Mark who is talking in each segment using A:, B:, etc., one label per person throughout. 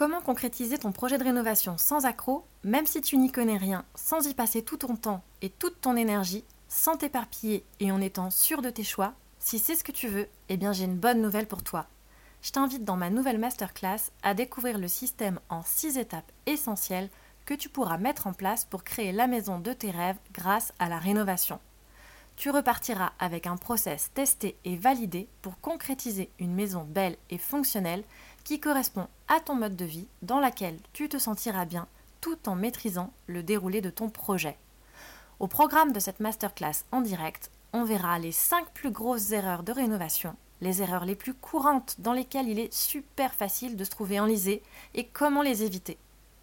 A: Comment concrétiser ton projet de rénovation sans accroc, même si tu n'y connais rien, sans y passer tout ton temps et toute ton énergie, sans t'éparpiller et en étant sûr de tes choix? Si c'est ce que tu veux, eh bien j'ai une bonne nouvelle pour toi. Je t'invite dans ma nouvelle masterclass à découvrir le système en 6 étapes essentielles que tu pourras mettre en place pour créer la maison de tes rêves grâce à la rénovation. Tu repartiras avec un process testé et validé pour concrétiser une maison belle et fonctionnelle qui correspond à ton mode de vie dans laquelle tu te sentiras bien tout en maîtrisant le déroulé de ton projet. Au programme de cette masterclass en direct, on verra les 5 plus grosses erreurs de rénovation, les erreurs les plus courantes dans lesquelles il est super facile de se trouver enlisé et comment les éviter.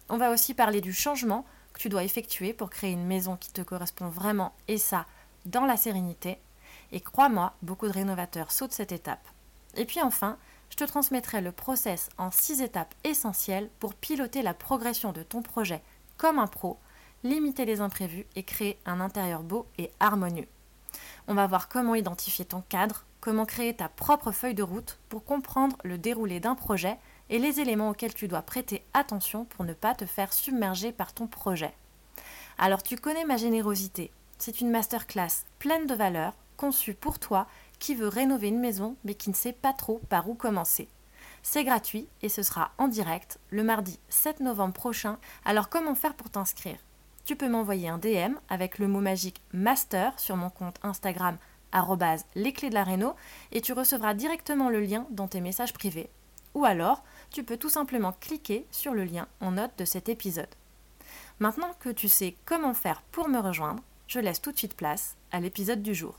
A: On va aussi parler du changement que tu dois effectuer pour créer une maison qui te correspond vraiment et ça dans la sérénité. Et crois-moi, beaucoup de rénovateurs sautent cette étape. Et puis enfin, je te transmettrai le process en 6 étapes essentielles pour piloter la progression de ton projet comme un pro, limiter les imprévus et créer un intérieur beau et harmonieux. On va voir comment identifier ton cadre, comment créer ta propre feuille de route pour comprendre le déroulé d'un projet et les éléments auxquels tu dois prêter attention pour ne pas te faire submerger par ton projet. Alors tu connais ma générosité. C'est une masterclass pleine de valeurs, conçue pour toi qui veut rénover une maison mais qui ne sait pas trop par où commencer. C'est gratuit et ce sera en direct le mardi 7 novembre prochain. Alors comment faire pour t'inscrire? Tu peux m'envoyer un DM avec le mot magique master sur mon compte Instagram les clés de la réno et tu recevras directement le lien dans tes messages privés. Ou alors, tu peux tout simplement cliquer sur le lien en note de cet épisode. Maintenant que tu sais comment faire pour me rejoindre, je laisse tout de suite place à l'épisode du jour.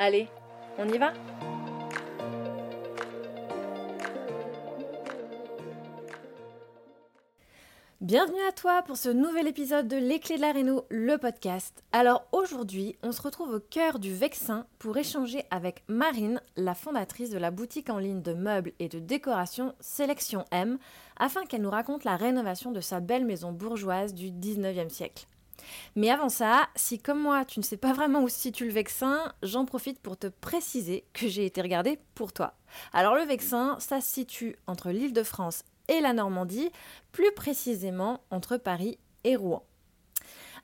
A: Allez, on y va? Bienvenue à toi pour ce nouvel épisode de Les Clés de la Réno, le podcast. Alors aujourd'hui, on se retrouve au cœur du Vexin pour échanger avec Marine, la fondatrice de la boutique en ligne de meubles et de décoration Sélection M, afin qu'elle nous raconte la rénovation de sa belle maison bourgeoise du 19e siècle. Mais avant ça, si comme moi tu ne sais pas vraiment où se situe le Vexin, j'en profite pour te préciser que j'ai été regardée pour toi. Alors le Vexin, ça se situe entre l'île de France et la Normandie, plus précisément entre Paris et Rouen.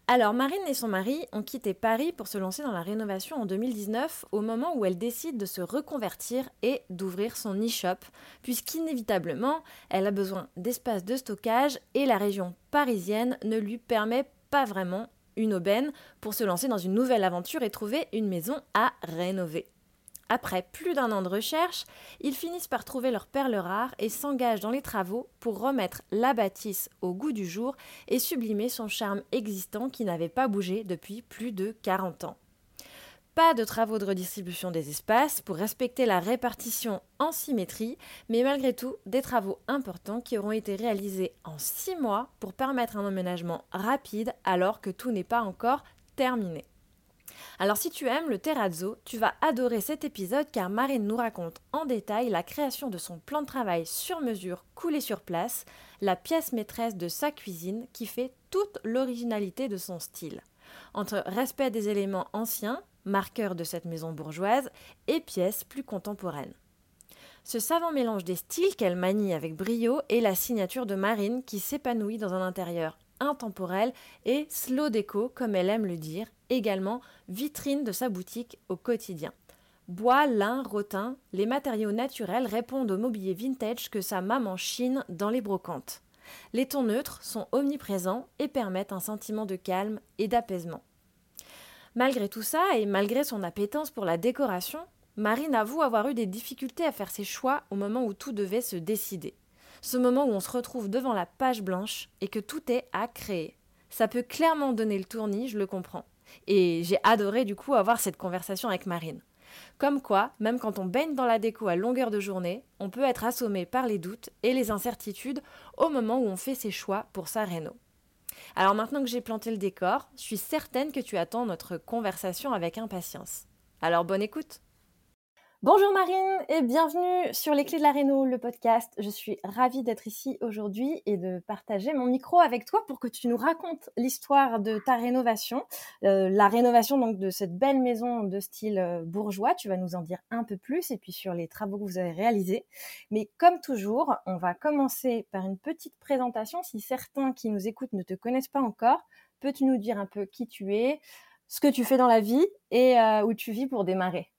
A: Alors Marine et son mari ont quitté Paris pour se lancer dans la rénovation en 2019 au moment où elle décide de se reconvertir et d'ouvrir son e-shop puisqu'inévitablement elle a besoin d'espace de stockage et la région parisienne ne lui permet pas vraiment une aubaine pour se lancer dans une nouvelle aventure et trouver une maison à rénover. Après plus d'un an de recherche, ils finissent par trouver leur perle rare et s'engagent dans les travaux pour remettre la bâtisse au goût du jour et sublimer son charme existant qui n'avait pas bougé depuis plus de 40 ans. Pas de travaux de redistribution des espaces pour respecter la répartition en symétrie, mais malgré tout des travaux importants qui auront été réalisés en six mois pour permettre un emménagement rapide alors que tout n'est pas encore terminé. Alors si tu aimes le terrazzo, tu vas adorer cet épisode car Marine nous raconte en détail la création de son plan de travail sur mesure coulé sur place, la pièce maîtresse de sa cuisine qui fait toute l'originalité de son style. Entre respect des éléments anciens, marqueur de cette maison bourgeoise, et pièces plus contemporaines. Ce savant mélange des styles qu'elle manie avec brio est la signature de Marine qui s'épanouit dans un intérieur intemporelle et slow déco, comme elle aime le dire, également vitrine de sa boutique au quotidien. Bois, lin, rotin, les matériaux naturels répondent au mobilier vintage que sa maman chine dans les brocantes. Les tons neutres sont omniprésents et permettent un sentiment de calme et d'apaisement. Malgré tout ça, et malgré son appétence pour la décoration, Marine avoue avoir eu des difficultés à faire ses choix au moment où tout devait se décider. Ce moment où on se retrouve devant la page blanche et que tout est à créer. Ça peut clairement donner le tournis, je le comprends. Et j'ai adoré du coup avoir cette conversation avec Marine. Comme quoi, même quand on baigne dans la déco à longueur de journée, on peut être assommé par les doutes et les incertitudes au moment où on fait ses choix pour sa réno. Alors maintenant que j'ai planté le décor, je suis certaine que tu attends notre conversation avec impatience. Alors bonne écoute Bonjour Marine et bienvenue sur Les Clés de la Réno, le podcast. Je suis ravie d'être ici aujourd'hui et de partager mon micro avec toi pour que tu nous racontes l'histoire de ta rénovation, euh, la rénovation donc de cette belle maison de style euh, bourgeois. Tu vas nous en dire un peu plus et puis sur les travaux que vous avez réalisés. Mais comme toujours, on va commencer par une petite présentation. Si certains qui nous écoutent ne te connaissent pas encore, peux-tu nous dire un peu qui tu es, ce que tu fais dans la vie et euh, où tu vis pour démarrer?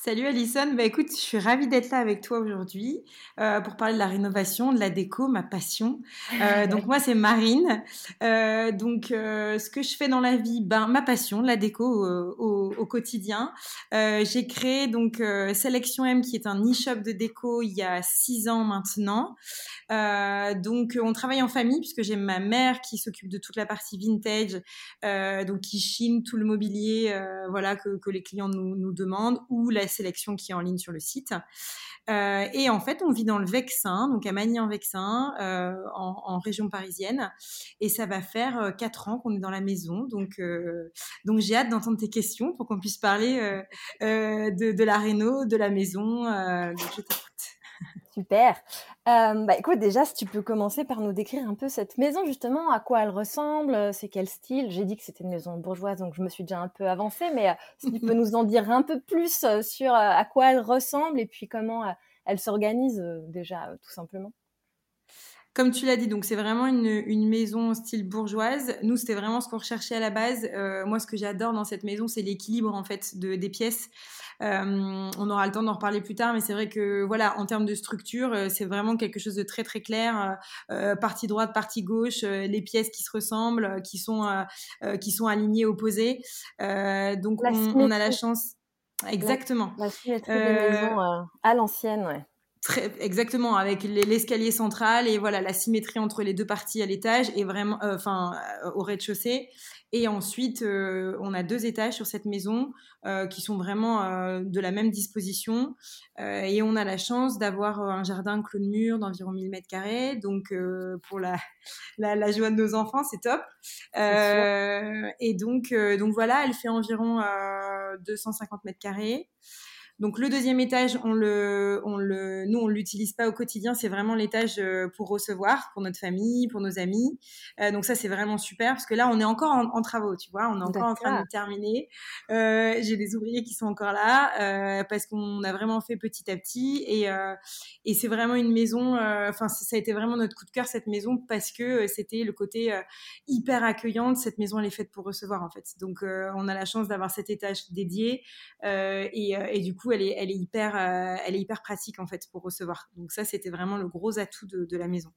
B: Salut Alison, bah écoute, je suis ravie d'être là avec toi aujourd'hui euh, pour parler de la rénovation, de la déco, ma passion. Euh, donc moi c'est Marine. Euh, donc ce que je fais dans la vie, ben ma passion, la déco au, au, quotidien. J'ai créé donc Selection M qui est un e-shop de déco il y a six ans maintenant. donc on travaille en famille puisque j'ai ma mère qui s'occupe de toute la partie vintage, donc qui chine tout le mobilier, voilà que, que les clients nous, nous demandent ou la sélection qui est en ligne sur le site. Euh, et en fait, on vit dans le Vexin, donc à Magny-en-Vexin, euh, en, région parisienne. Et ça va faire euh, quatre ans qu'on est dans la maison. Donc, donc j'ai hâte d'entendre tes questions pour qu'on puisse parler de, de, la réno, de la maison. je
A: Super. Euh, bah écoute, déjà, si tu peux commencer par nous décrire un peu cette maison, justement, à quoi elle ressemble, c'est quel style? J'ai dit que c'était une maison bourgeoise, donc je me suis déjà un peu avancée, mais euh, si tu peux nous en dire un peu plus euh, sur à quoi elle ressemble et puis comment elle s'organise, déjà, tout simplement.
B: Comme tu l'as dit, donc c'est vraiment une, une, maison style bourgeoise. Nous, c'était vraiment ce qu'on recherchait à la base. moi, ce que j'adore dans cette maison, c'est l'équilibre en fait de, des pièces. Euh, on aura le temps d'en reparler plus tard, mais c'est vrai que voilà, en termes de structure, euh, c'est vraiment quelque chose de très très clair. Euh, partie droite, partie gauche, les pièces qui se ressemblent, qui sont qui sont alignées opposées. donc on, a la chance. Exactement.
A: La, symétrie des maisons à l'ancienne, ouais.
B: Très, exactement, avec l'escalier central et voilà la symétrie entre les deux parties à l'étage et vraiment, enfin, au rez-de-chaussée. Et ensuite, euh, on a deux étages sur cette maison euh, qui sont vraiment euh, de la même disposition. et on a la chance d'avoir un jardin clos de mur d'environ 1000 mètres carrés. Donc, pour la, la, la, joie de nos enfants, c'est top. et donc, donc voilà, elle fait environ 250 mètres carrés. Donc le deuxième étage, on le, on le, nous on l'utilise pas au quotidien. C'est vraiment l'étage euh, pour recevoir, pour notre famille, pour nos amis. Euh, donc ça c'est vraiment super parce que là on est encore en, travaux, tu vois, on est encore en train de terminer. Euh, J'ai des ouvriers qui sont encore là euh, parce qu'on a vraiment fait petit à petit et euh, et c'est vraiment une maison. Enfin ça a été vraiment notre coup de cœur cette maison parce que c'était le côté hyper accueillant. Cette maison elle est faite pour recevoir en fait. Donc on a la chance d'avoir cet étage dédié et, et du coup elle est, elle est hyper, euh, elle est hyper pratique en fait pour recevoir. Donc ça, c'était vraiment le gros atout de, la maison.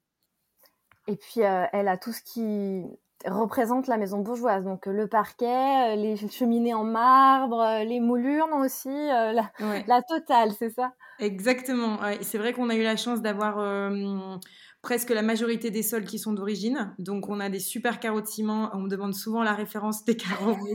A: Et puis euh, elle a tout ce qui représente la maison bourgeoise, donc le parquet, euh, les cheminées en marbre, les moulures aussi, la, la, totale, c'est ça?
B: Exactement. C'est vrai qu'on a eu la chance d'avoir presque la majorité des sols qui sont d'origine. Donc, on a des super carreaux de ciment. On me demande souvent la référence des carreaux, mais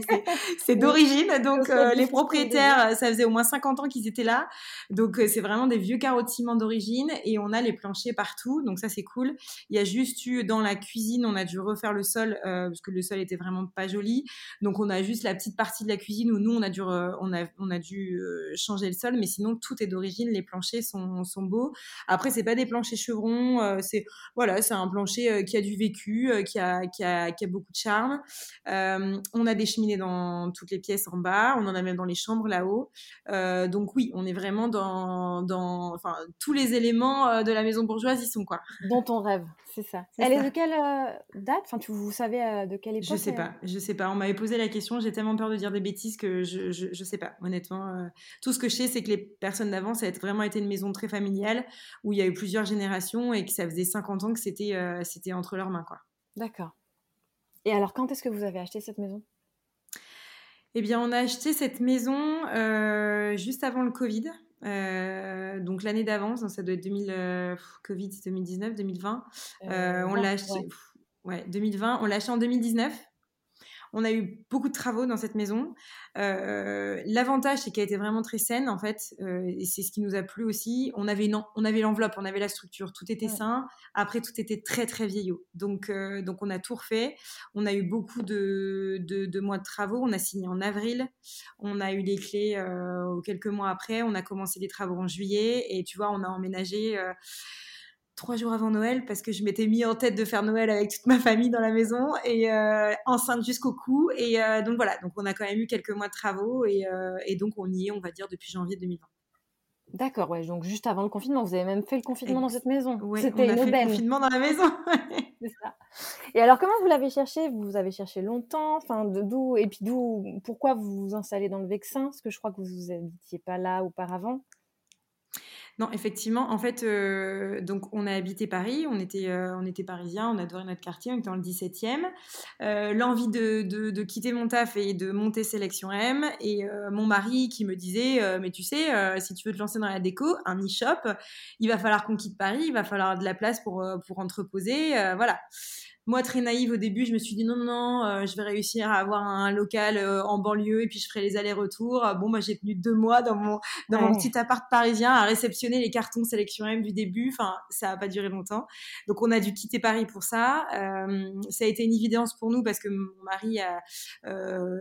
B: c'est d'origine. Donc, euh, les propriétaires, ça faisait au moins 50 ans qu'ils étaient là. Donc, euh, c'est vraiment des vieux carreaux de ciment d'origine. Et on a les planchers partout. Donc, ça, c'est cool. Il y a juste eu dans la cuisine, on a dû refaire le sol euh, parce que le sol était vraiment pas joli. Donc, on a juste la petite partie de la cuisine où nous, on a dû, on a, on a dû changer le sol. Mais sinon, tout est d'origine. Les planchers sont, sont beaux. Après, c'est pas des planchers chevrons. c'est voilà, c'est un plancher euh, qui a du vécu, euh, qui a, qui a, qui a beaucoup de charme. Euh, on a des cheminées dans toutes les pièces en bas, on en a même dans les chambres là-haut. donc oui, on est vraiment dans, dans, enfin, tous les éléments de la maison bourgeoise, ils sont quoi.
A: Dont on rêve. C'est ça. Elle est de quelle date? Enfin, tu, vous savez de quelle époque
B: Je sais pas, je sais pas. On m'avait posé la question, j'ai tellement peur de dire des bêtises que je, je, sais pas, honnêtement. tout ce que je sais, c'est que les personnes d'avant, ça a vraiment été une maison très familiale, où il y a eu plusieurs générations et que ça faisait 50 ans que c'était c'était entre leurs mains, quoi.
A: D'accord. Et alors, quand est-ce que vous avez acheté cette maison?
B: Eh bien, on a acheté cette maison juste avant le Covid. Euh, donc l'année d'avance, ça doit être 2000, euh, Covid, 2019, 2020. Euh, on l'a acheté, ouais. 2020, on l'a acheté en 2019. On a eu beaucoup de travaux dans cette maison. Euh, l'avantage, c'est qu'elle était vraiment très saine, en fait, euh, et c'est ce qui nous a plu aussi. On avait, on avait l'enveloppe, on avait la structure, tout était sain. Après, tout était très, très vieillot. Donc, euh, donc on a tout refait. On a eu beaucoup de, de, mois de travaux. On a signé en avril. On a eu les clés quelques mois après. On a commencé les travaux en juillet. Et tu vois, on a emménagé trois jours avant Noël parce que je m'étais mis en tête de faire Noël avec toute ma famille dans la maison et euh, enceinte jusqu'au cou et euh, donc voilà donc on a quand même eu quelques mois de travaux et, euh, et, donc on y est on va dire depuis janvier 2020.
A: D'accord ouais donc juste avant le confinement vous avez même fait le confinement dans cette maison.
B: Oui c'était on a fait le confinement dans la maison.
A: C'est ça. Et alors comment vous l'avez cherché? Vous avez cherché longtemps? Enfin d'où et puis d'où pourquoi vous vous installez dans le Vexin? Parce que je crois que vous n'étiez pas là auparavant.
B: Non, effectivement, en fait, euh, donc on a habité Paris, on était, euh, on était parisiens, on adorait notre quartier, on était dans le 17e. Euh, l'envie de, de, quitter mon taf et de monter Sélection M, et mon mari qui me disait, mais tu sais, si tu veux te lancer dans la déco, un e-shop, il va falloir qu'on quitte Paris, il va falloir de la place pour, pour entreposer, voilà. Moi, très naïve au début, je me suis dit non, non, euh, je vais réussir à avoir un local euh, en banlieue et puis je ferai les allers-retours. Bon, moi, j'ai tenu deux mois dans mon dans mon petit appart parisien à réceptionner les cartons sélection M du début. Enfin, ça a pas duré longtemps. Donc, on a dû quitter Paris pour ça. Euh, ça a été une évidence pour nous parce que mon mari a,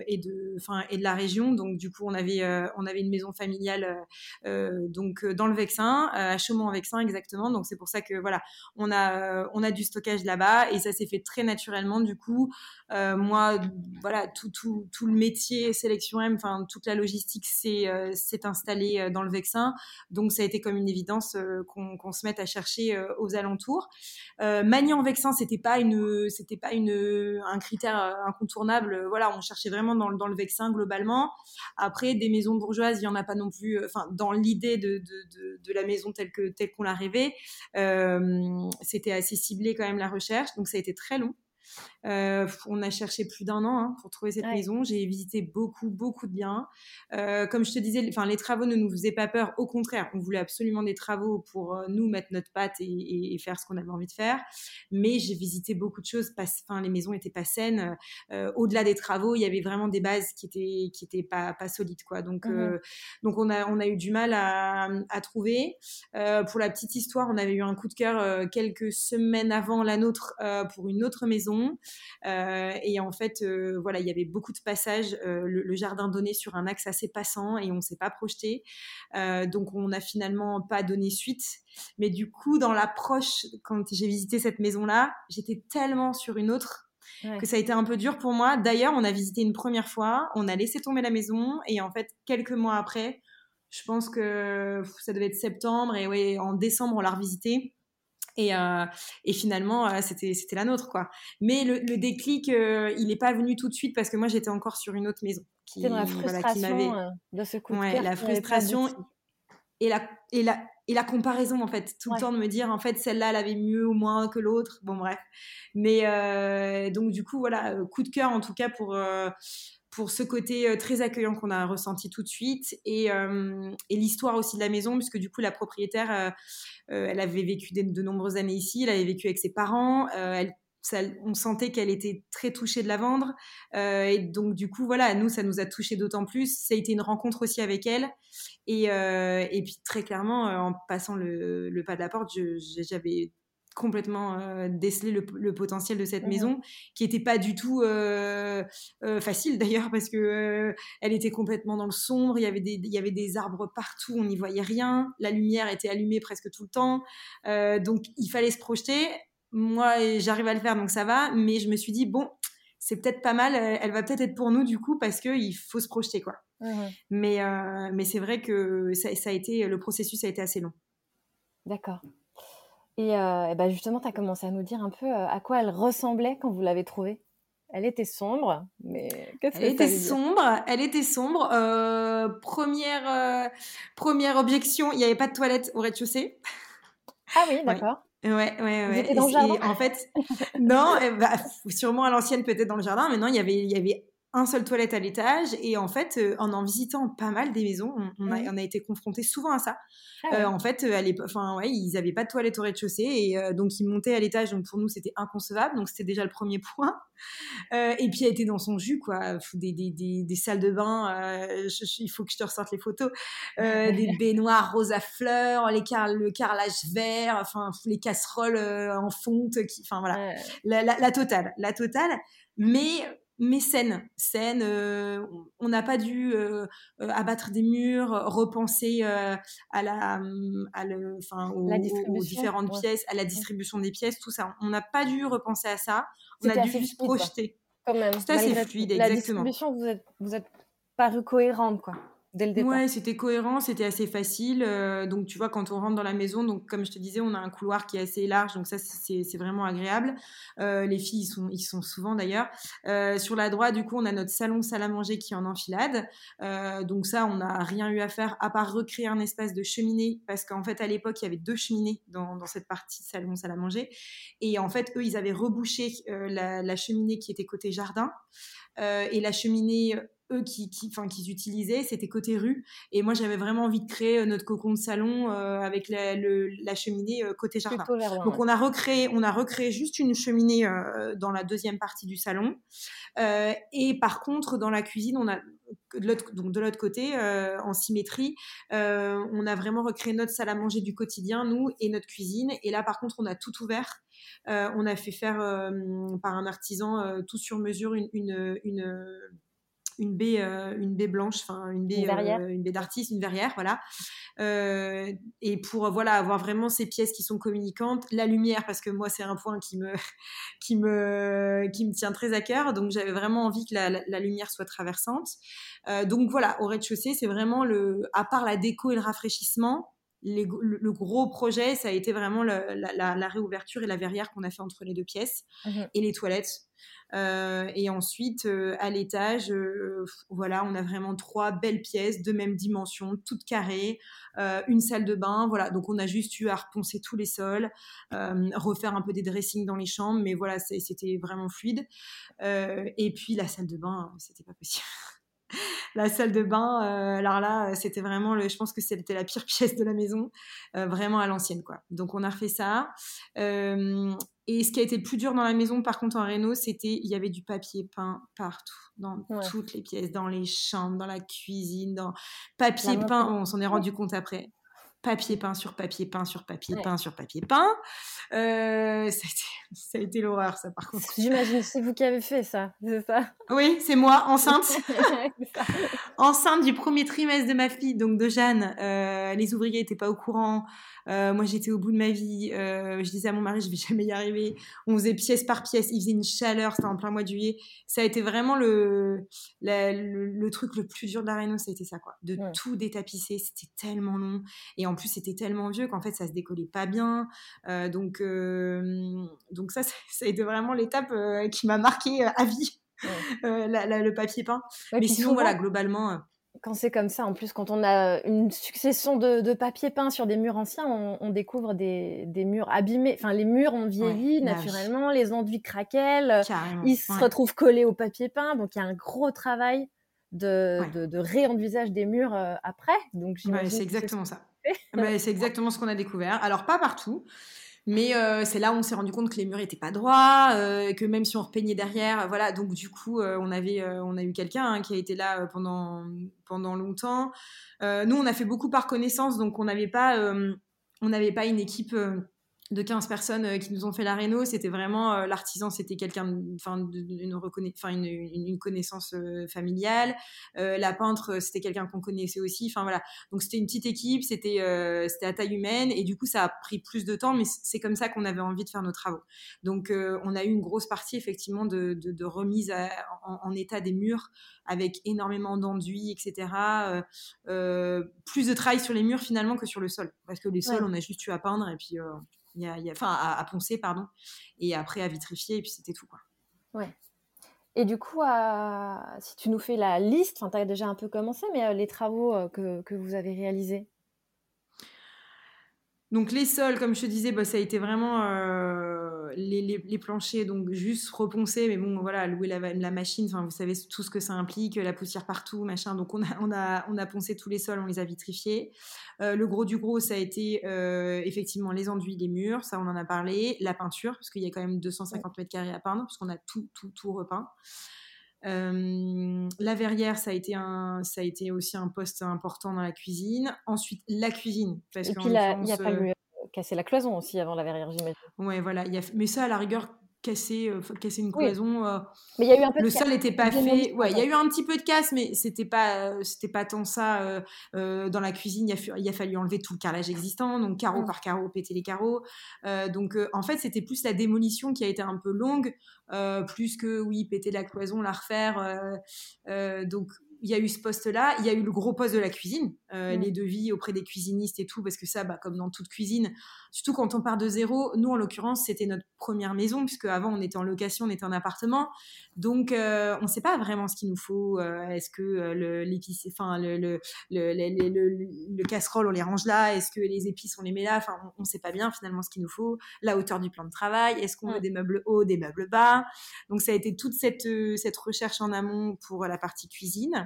B: est de, enfin, est de la région. Donc, du coup, on avait on avait une maison familiale donc dans le Vexin, à Chaumont-en-Vexin exactement. Donc, c'est pour ça que voilà, on a on a du stockage là-bas et ça s'est fait très naturellement. Du coup, euh, moi, voilà, tout, tout, tout, le métier sélection M, enfin toute la logistique s'est euh, installée euh, dans le Vexin. Donc ça a été comme une évidence qu'on se mette à chercher aux alentours. Magnan-Vexin, c'était pas une, c'était pas une, un critère incontournable. Voilà, on cherchait vraiment dans, dans, le Vexin globalement. Après, des maisons bourgeoises, il y en a pas non plus. Enfin, dans l'idée de, de, de, la maison telle que telle qu'on l'a rêvée, c'était assez ciblé quand même la recherche. Donc ça a été très long. Euh, on a cherché plus d'un an hein, pour trouver cette maison. J'ai visité beaucoup, beaucoup de biens. Euh, comme je te disais, enfin, les travaux ne nous faisaient pas peur. Au contraire, on voulait absolument des travaux pour euh, nous mettre notre patte et, faire ce qu'on avait envie de faire. Mais j'ai visité beaucoup de choses. Enfin, les maisons étaient pas saines. Au-delà des travaux, il y avait vraiment des bases qui étaient qui étaient pas pas solides, quoi. Donc mmh donc on a on a eu du mal à, à trouver. pour la petite histoire, on avait eu un coup de cœur quelques semaines avant la nôtre pour une autre maison. Euh, et en fait, euh, voilà, il y avait beaucoup de passages. Euh, le, jardin donnait sur un axe assez passant et on s'est pas projeté. donc, on n'a finalement pas donné suite. Mais du coup, dans l'approche, quand j'ai visité cette maison-là, j'étais tellement sur une autre que ça a été un peu dur pour moi. D'ailleurs, on a visité une première fois, on a laissé tomber la maison et en fait, quelques mois après, je pense que ça devait être septembre et ouais, en décembre, on l'a revisité. Et, euh, et finalement, euh, c'était c'était la nôtre, quoi. Mais le, le déclic, euh, il n'est pas venu tout de suite parce que moi, j'étais encore sur une autre maison.
A: Qui, dans la frustration voilà, de ce coup de
B: ouais, la frustration et la, et, la, et la comparaison, en fait. Tout le temps de me dire, en fait, celle-là, elle avait mieux ou moins que l'autre. Bon, bref. Mais donc, du coup, voilà, coup de cœur, en tout cas, pour pour ce côté euh, très accueillant qu'on a ressenti tout de suite et, euh, et l'histoire aussi de la maison puisque du coup la propriétaire euh, elle avait vécu de, de, nombreuses années ici elle avait vécu avec ses parents elle ça, on sentait qu'elle était très touchée de la vendre. Et donc, du coup, voilà, nous, ça nous a touché d'autant plus. Ça a été une rencontre aussi avec elle. Et, et puis, très clairement, en passant le, le, pas de la porte, j'avais complètement euh, déceler le, potentiel de cette mmh maison qui n'était pas du tout euh, euh, facile d'ailleurs parce que elle était complètement dans le sombre il y avait des il y avait des arbres partout on n'y voyait rien la lumière était allumée presque tout le temps donc il fallait se projeter. Moi j'arrive à le faire donc ça va mais je me suis dit bon c'est peut-être pas mal elle va peut-être être pour nous du coup parce que il faut se projeter quoi. Mmh mais mais c'est vrai que ça, ça a été le processus a été assez long.
A: D'accord Et, bah justement, tu as commencé à nous dire un peu à quoi elle ressemblait quand vous l'avez trouvée. Elle était sombre, mais
B: qu'est-ce que Elle était sombre, elle était sombre. première, première objection, il n'y avait pas de toilette au rez-de-chaussée.
A: Ah oui, d'accord.
B: Ouais, ouais, ouais.
A: Vous dans le jardin
B: En fait, non, eh bah, sûrement à l'ancienne, peut-être dans le jardin, mais non, il y avait, il y avait un seul toilette à l'étage. Et en fait, euh, en en visitant pas mal des maisons, on, a, on a, été confronté souvent à ça. Ah euh, en fait, euh, enfin, ouais, ils n'avaient pas de toilette au rez-de-chaussée et donc ils montaient à l'étage. Donc pour nous, c'était inconcevable. Donc c'était déjà le premier point. et puis elle était dans son jus, quoi. Des, des, des, des salles de bain. il faut que je te ressorte les photos. des baignoires roses à fleurs, les car le carrelage vert, enfin les casseroles en fonte. Enfin voilà, la, la, la totale, la totale. Mais mais saine, saine. Euh, on n'a pas dû euh, euh, abattre des murs, repenser à la, à le, enfin, aux, différentes pièces, à la distribution des pièces, tout ça. On n'a pas dû repenser à ça. On a dû juste projeter.
A: Quand même.
B: C'est assez fluide, exactement. La
A: distribution, vous êtes, vous êtes paru cohérente, quoi dès le départ.
B: Ouais, c'était cohérent, c'était assez facile. Euh, donc, tu vois, quand on rentre dans la maison, donc comme je te disais, on a un couloir qui est assez large, donc ça, c'est vraiment agréable. Euh, les filles, ils sont, ils sont souvent d'ailleurs. Euh, sur la droite, du coup, on a notre salon salle à manger qui est en enfilade. donc ça, on n'a rien eu à faire à part recréer un espace de cheminée, parce qu'en fait, à l'époque, il y avait deux cheminées dans, cette partie salon salle à manger. Et en fait, eux, ils avaient rebouché la cheminée qui était côté jardin. et la cheminée eux qui, qui, enfin, qu'ils utilisaient, c'était côté rue. Et moi, j'avais vraiment envie de créer euh, notre cocon de salon euh, avec la, le, la cheminée euh, côté jardin. Donc, on a recréé, on a recréé juste une cheminée dans la deuxième partie du salon. et par contre, dans la cuisine, on a de l'autre, donc de l'autre côté, en symétrie, on a vraiment recréé notre salle à manger du quotidien, nous, et notre cuisine. Et là, par contre, on a tout ouvert. on a fait faire par un artisan tout sur mesure une, une, une une baie, euh, une baie blanche, enfin une baie, euh, une, baie d'artiste, une verrière, voilà. Euh, et pour voilà avoir vraiment ces pièces qui sont communicantes, la lumière parce que moi c'est un point qui me qui me qui me tient très à cœur, donc j'avais vraiment envie que la, la, lumière soit traversante. donc voilà, au rez-de-chaussée, c'est vraiment le, à part la déco et le rafraîchissement, le, gros projet, ça a été vraiment la, la, réouverture et la verrière qu'on a fait entre les deux pièces mmh et les toilettes. Euh, et ensuite, euh, à l'étage, euh, voilà, on a vraiment trois belles pièces de même dimension, toutes carrées, une salle de bain. Voilà, donc on a juste eu à reponcer tous les sols, refaire un peu des dressings dans les chambres, mais voilà, c'était vraiment fluide. et puis la salle de bain, c'était pas possible. La salle de bain, alors là, c'était vraiment, le, je pense que c'était la pire pièce de la maison, vraiment à l'ancienne, quoi. Donc on a refait ça. Et ce qui a été le plus dur dans la maison, par contre, en Réno, c'était il y avait du papier peint partout, dans toutes les pièces, dans les chambres, dans la cuisine, dans papier peint. on s'en est rendu compte après papier peint sur papier peint sur papier peint sur papier peint. Euh, ça a été, l'horreur, ça, par contre.
A: J'imagine, c'est vous qui avez fait ça, c'est ça?
B: Oui, c'est moi, enceinte. enceinte du premier trimestre de ma fille, donc de Jeanne. Euh, les ouvriers n'étaient pas au courant. Euh, moi, j'étais au bout de ma vie. Je disais à mon mari, je vais jamais y arriver. On faisait pièce par pièce. Il faisait une chaleur. C'était en plein mois de juillet. Ça a été vraiment le, le, truc le plus dur de la Réunion. Ça a été ça, quoi. De tout détapisser. C'était tellement long. Et en plus, c'était tellement vieux qu'en fait, ça se décollait pas bien. Euh, donc, donc ça, ça a été vraiment l'étape qui m'a marqué à vie. le papier peint. Mais sinon, voilà, globalement
A: quand c'est comme ça, en plus, quand on a une succession de, papier peint sur des murs anciens, on, découvre des, murs abîmés. Enfin, les murs ont vieilli bah naturellement, les enduits craquellent, ils se retrouvent collés au papier peint. Donc, il y a un gros travail de, de, réenvisage des murs euh, après. Donc,
B: c'est exactement ça. c'est exactement ce qu'on a découvert. Alors, pas partout. Mais euh, c'est là où on s'est rendu compte que les murs étaient pas droits, euh, que même si on repeignait derrière, voilà. Donc du coup, euh, on avait, on a eu quelqu'un hein, qui a été là pendant pendant longtemps. nous, on a fait beaucoup par connaissance, donc on n'avait pas, on n'avait pas une équipe de 15 personnes euh, qui nous ont fait la réno, c'était vraiment euh, l'artisan, c'était quelqu'un, enfin, une, une, connaissance euh, familiale. la peintre, c'était quelqu'un qu'on connaissait aussi. Enfin voilà, donc c'était une petite équipe, c'était c'était à taille humaine et du coup ça a pris plus de temps, mais c'est comme ça qu'on avait envie de faire nos travaux. Donc on a eu une grosse partie effectivement de, de, remise en, état des murs avec énormément d'enduits, etc. plus de travail sur les murs finalement que sur le sol, parce que les sols on a juste eu à peindre et puis enfin à, poncer pardon, et après à vitrifier et puis c'était tout quoi.
A: Ouais. Et du coup, si tu nous fais la liste, tu as déjà un peu commencé, mais les travaux que, que, vous avez réalisés?
B: Donc les sols, comme je te disais, bah, ça a été vraiment euh, les, planchers, donc juste reponcer, mais bon, voilà, louer la, machine, enfin, vous savez tout ce que ça implique, la poussière partout, machin. Donc on a, on a, on a poncé tous les sols, on les a vitrifiés. Euh, le gros du gros, ça a été euh, effectivement les enduits des murs, ça on en a parlé, la peinture, parce qu'il y a quand même 250 mètres carrés à peindre, parce qu'on a tout, tout, tout repeint. la verrière, ça a, été un, ça a été aussi un poste important dans la cuisine. Ensuite, la cuisine.
A: Parce Et puis, il n'y a pas eu casser la cloison aussi avant la verrière, j'imagine.
B: Ouais, voilà. Y a... Mais ça, à la rigueur, casser, euh, casser une cloison. Euh,
A: mais il y a eu un peu
B: le sol n'était pas fait. Ouais, il y a eu un petit peu de casse, mais c'était pas, euh, c'était pas tant ça. dans la cuisine, il a, il a, fallu enlever tout le carrelage existant, donc carreau mmh. par carreau, péter les carreaux. donc en fait, c'était plus la démolition qui a été un peu longue, plus que oui, péter la cloison, la refaire. donc il y a eu ce poste-là, il y a eu le gros poste de la cuisine, euh, les devis auprès des cuisinistes et tout, parce que ça, bah, comme dans toute cuisine, surtout quand on part de zéro, nous en l'occurrence, c'était notre première maison, puisque avant on était en location, on était en appartement, donc euh, on ne sait pas vraiment ce qu'il nous faut. Euh, est-ce que l'épice, enfin le, le, le, casserole, on les range là Est-ce que les épices, on les met là Enfin, on ne sait pas bien finalement ce qu'il nous faut. La hauteur du plan de travail, est-ce qu'on veut des meubles hauts, des meubles bas? Donc ça a été toute cette, cette recherche en amont pour la partie cuisine.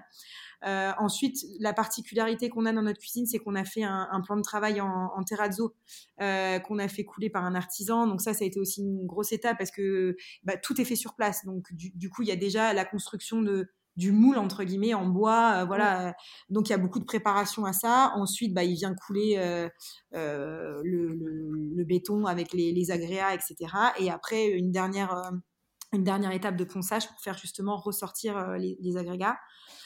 B: Euh, ensuite, la particularité qu'on a dans notre cuisine, c'est qu'on a fait un, plan de travail en, terrazzo euh, qu'on a fait couler par un artisan. Donc ça, ça a été aussi une grosse étape parce que bah, tout est fait sur place. Donc du, coup, il y a déjà la construction de du moule entre guillemets en bois, euh, voilà. Donc il y a beaucoup de préparation à ça. Ensuite, bah, il vient couler le, béton avec les, les, agréats, etc. Et après une dernière une dernière étape de ponçage pour faire justement ressortir les agrégats.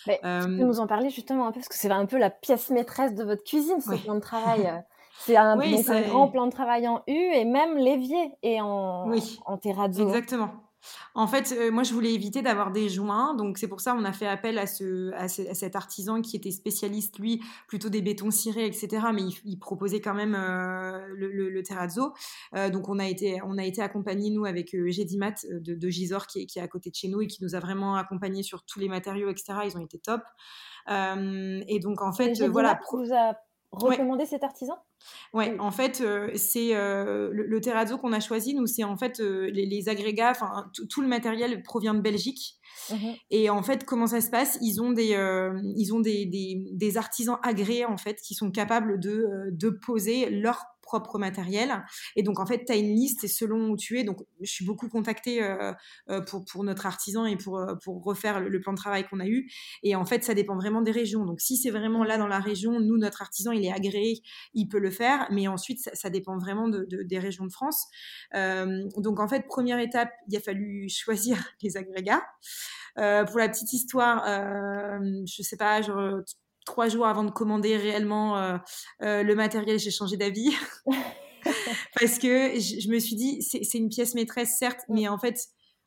A: Tu peux nous en parler justement un peu, parce que c'est un peu la pièce maîtresse de votre cuisine, ce plan de travail. C'est un, grand plan de travail en U et même l'évier est en, oui, en terrazzo.
B: Exactement. En fait, euh, moi, je voulais éviter d'avoir des joints, donc c'est pour ça qu'on a fait appel à, ce, à, cet artisan qui était spécialiste, lui, plutôt des bétons cirés, etc. Mais il, proposait quand même euh, le, terrazzo. Euh, donc on a été, on a été accompagnés nous avec Gédimat de, de Gisors qui est, qui est à côté de chez nous et qui nous a vraiment accompagnés sur tous les matériaux, etc. Ils ont été top. et donc en fait, voilà.
A: Vous a recommander cet artisan?
B: Ouais, en fait, euh, c'est euh, le, terrazzo qu'on a choisi. Nous, c'est en fait euh, les, agrégats, enfin tout le matériel provient de Belgique. Mmh Et en fait, comment ça se passe? Ils ont des, ils ont des, des, artisans agréés en fait qui sont capables de, de poser leur propre matériel. Et donc, en fait, tu as une liste et selon où tu es. Donc, je suis beaucoup contactée euh, euh, pour, pour notre artisan et pour, euh, pour refaire le, plan de travail qu'on a eu. Et en fait, ça dépend vraiment des régions. Donc, si c'est vraiment là dans la région, nous, notre artisan, il est agréé, il peut le faire. Mais ensuite, ça, dépend vraiment de, des régions de France. donc, en fait, première étape, il a fallu choisir les agrégats. pour la petite histoire, je sais pas, genre, trois jours avant de commander réellement euh, euh, le matériel, j'ai changé d'avis. Parce que je, me suis dit, c'est une pièce maîtresse, certes, mais en fait,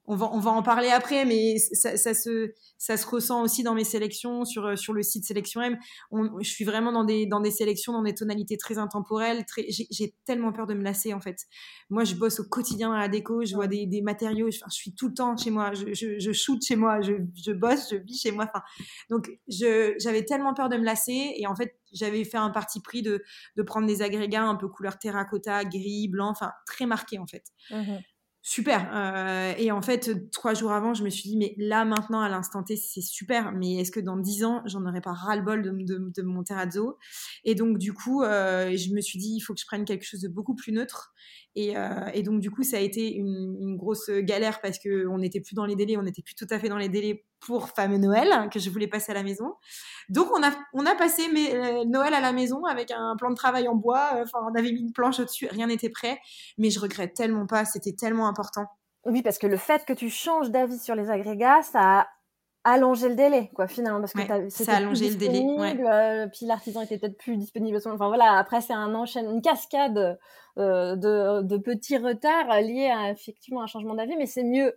B: on va, on va en parler après, mais ça, ça, se, ça se ressent aussi dans mes sélections sur, euh, sur le site Sélection M. je suis vraiment dans des, dans des sélections, dans des tonalités très intemporelles. Très, j'ai, tellement peur de me lasser, en fait. Moi, je bosse au quotidien à la déco, je vois des, des matériaux, je, je, suis tout le temps chez moi, je, je, je shoot chez moi, je, je bosse, je vis chez moi. Enfin, donc, j'avais tellement peur de me lasser, et en fait, j'avais fait un parti pris de, de prendre des agrégats un peu couleur terracotta, gris, blanc, enfin, très marqués, en fait. Mmh super. Euh, et en fait, trois jours avant, je me suis dit, mais là, maintenant, à l'instant T, c'est super. Mais est-ce que dans dix ans, j'en aurais pas ras-le-bol de, de, de, mon terrazzo? Et donc, du coup, euh, je me suis dit, il faut que je prenne quelque chose de beaucoup plus neutre. Euh, et, donc, du coup, ça a été une, grosse galère parce qu'on n'était plus dans les délais, on n'était plus tout à fait dans les délais pour fameux Noël que je voulais passer à la maison. Donc, on a, on a passé euh, Noël à la maison avec un plan de travail en bois. Enfin, on avait mis une planche au-dessus, rien n'était prêt. Mais je regrette tellement pas, c'était tellement important.
A: Oui, parce que le fait que tu changes d'avis sur les agrégats, ça a allonger le délai, quoi, finalement, parce que
B: ouais, ça a allongé le délai. Ouais.
A: Euh, puis l'artisan était peut-être plus disponible. Enfin voilà, après c'est un enchaîne, une cascade euh, de, de, petits retards liés à effectivement un changement d'avis, mais c'est mieux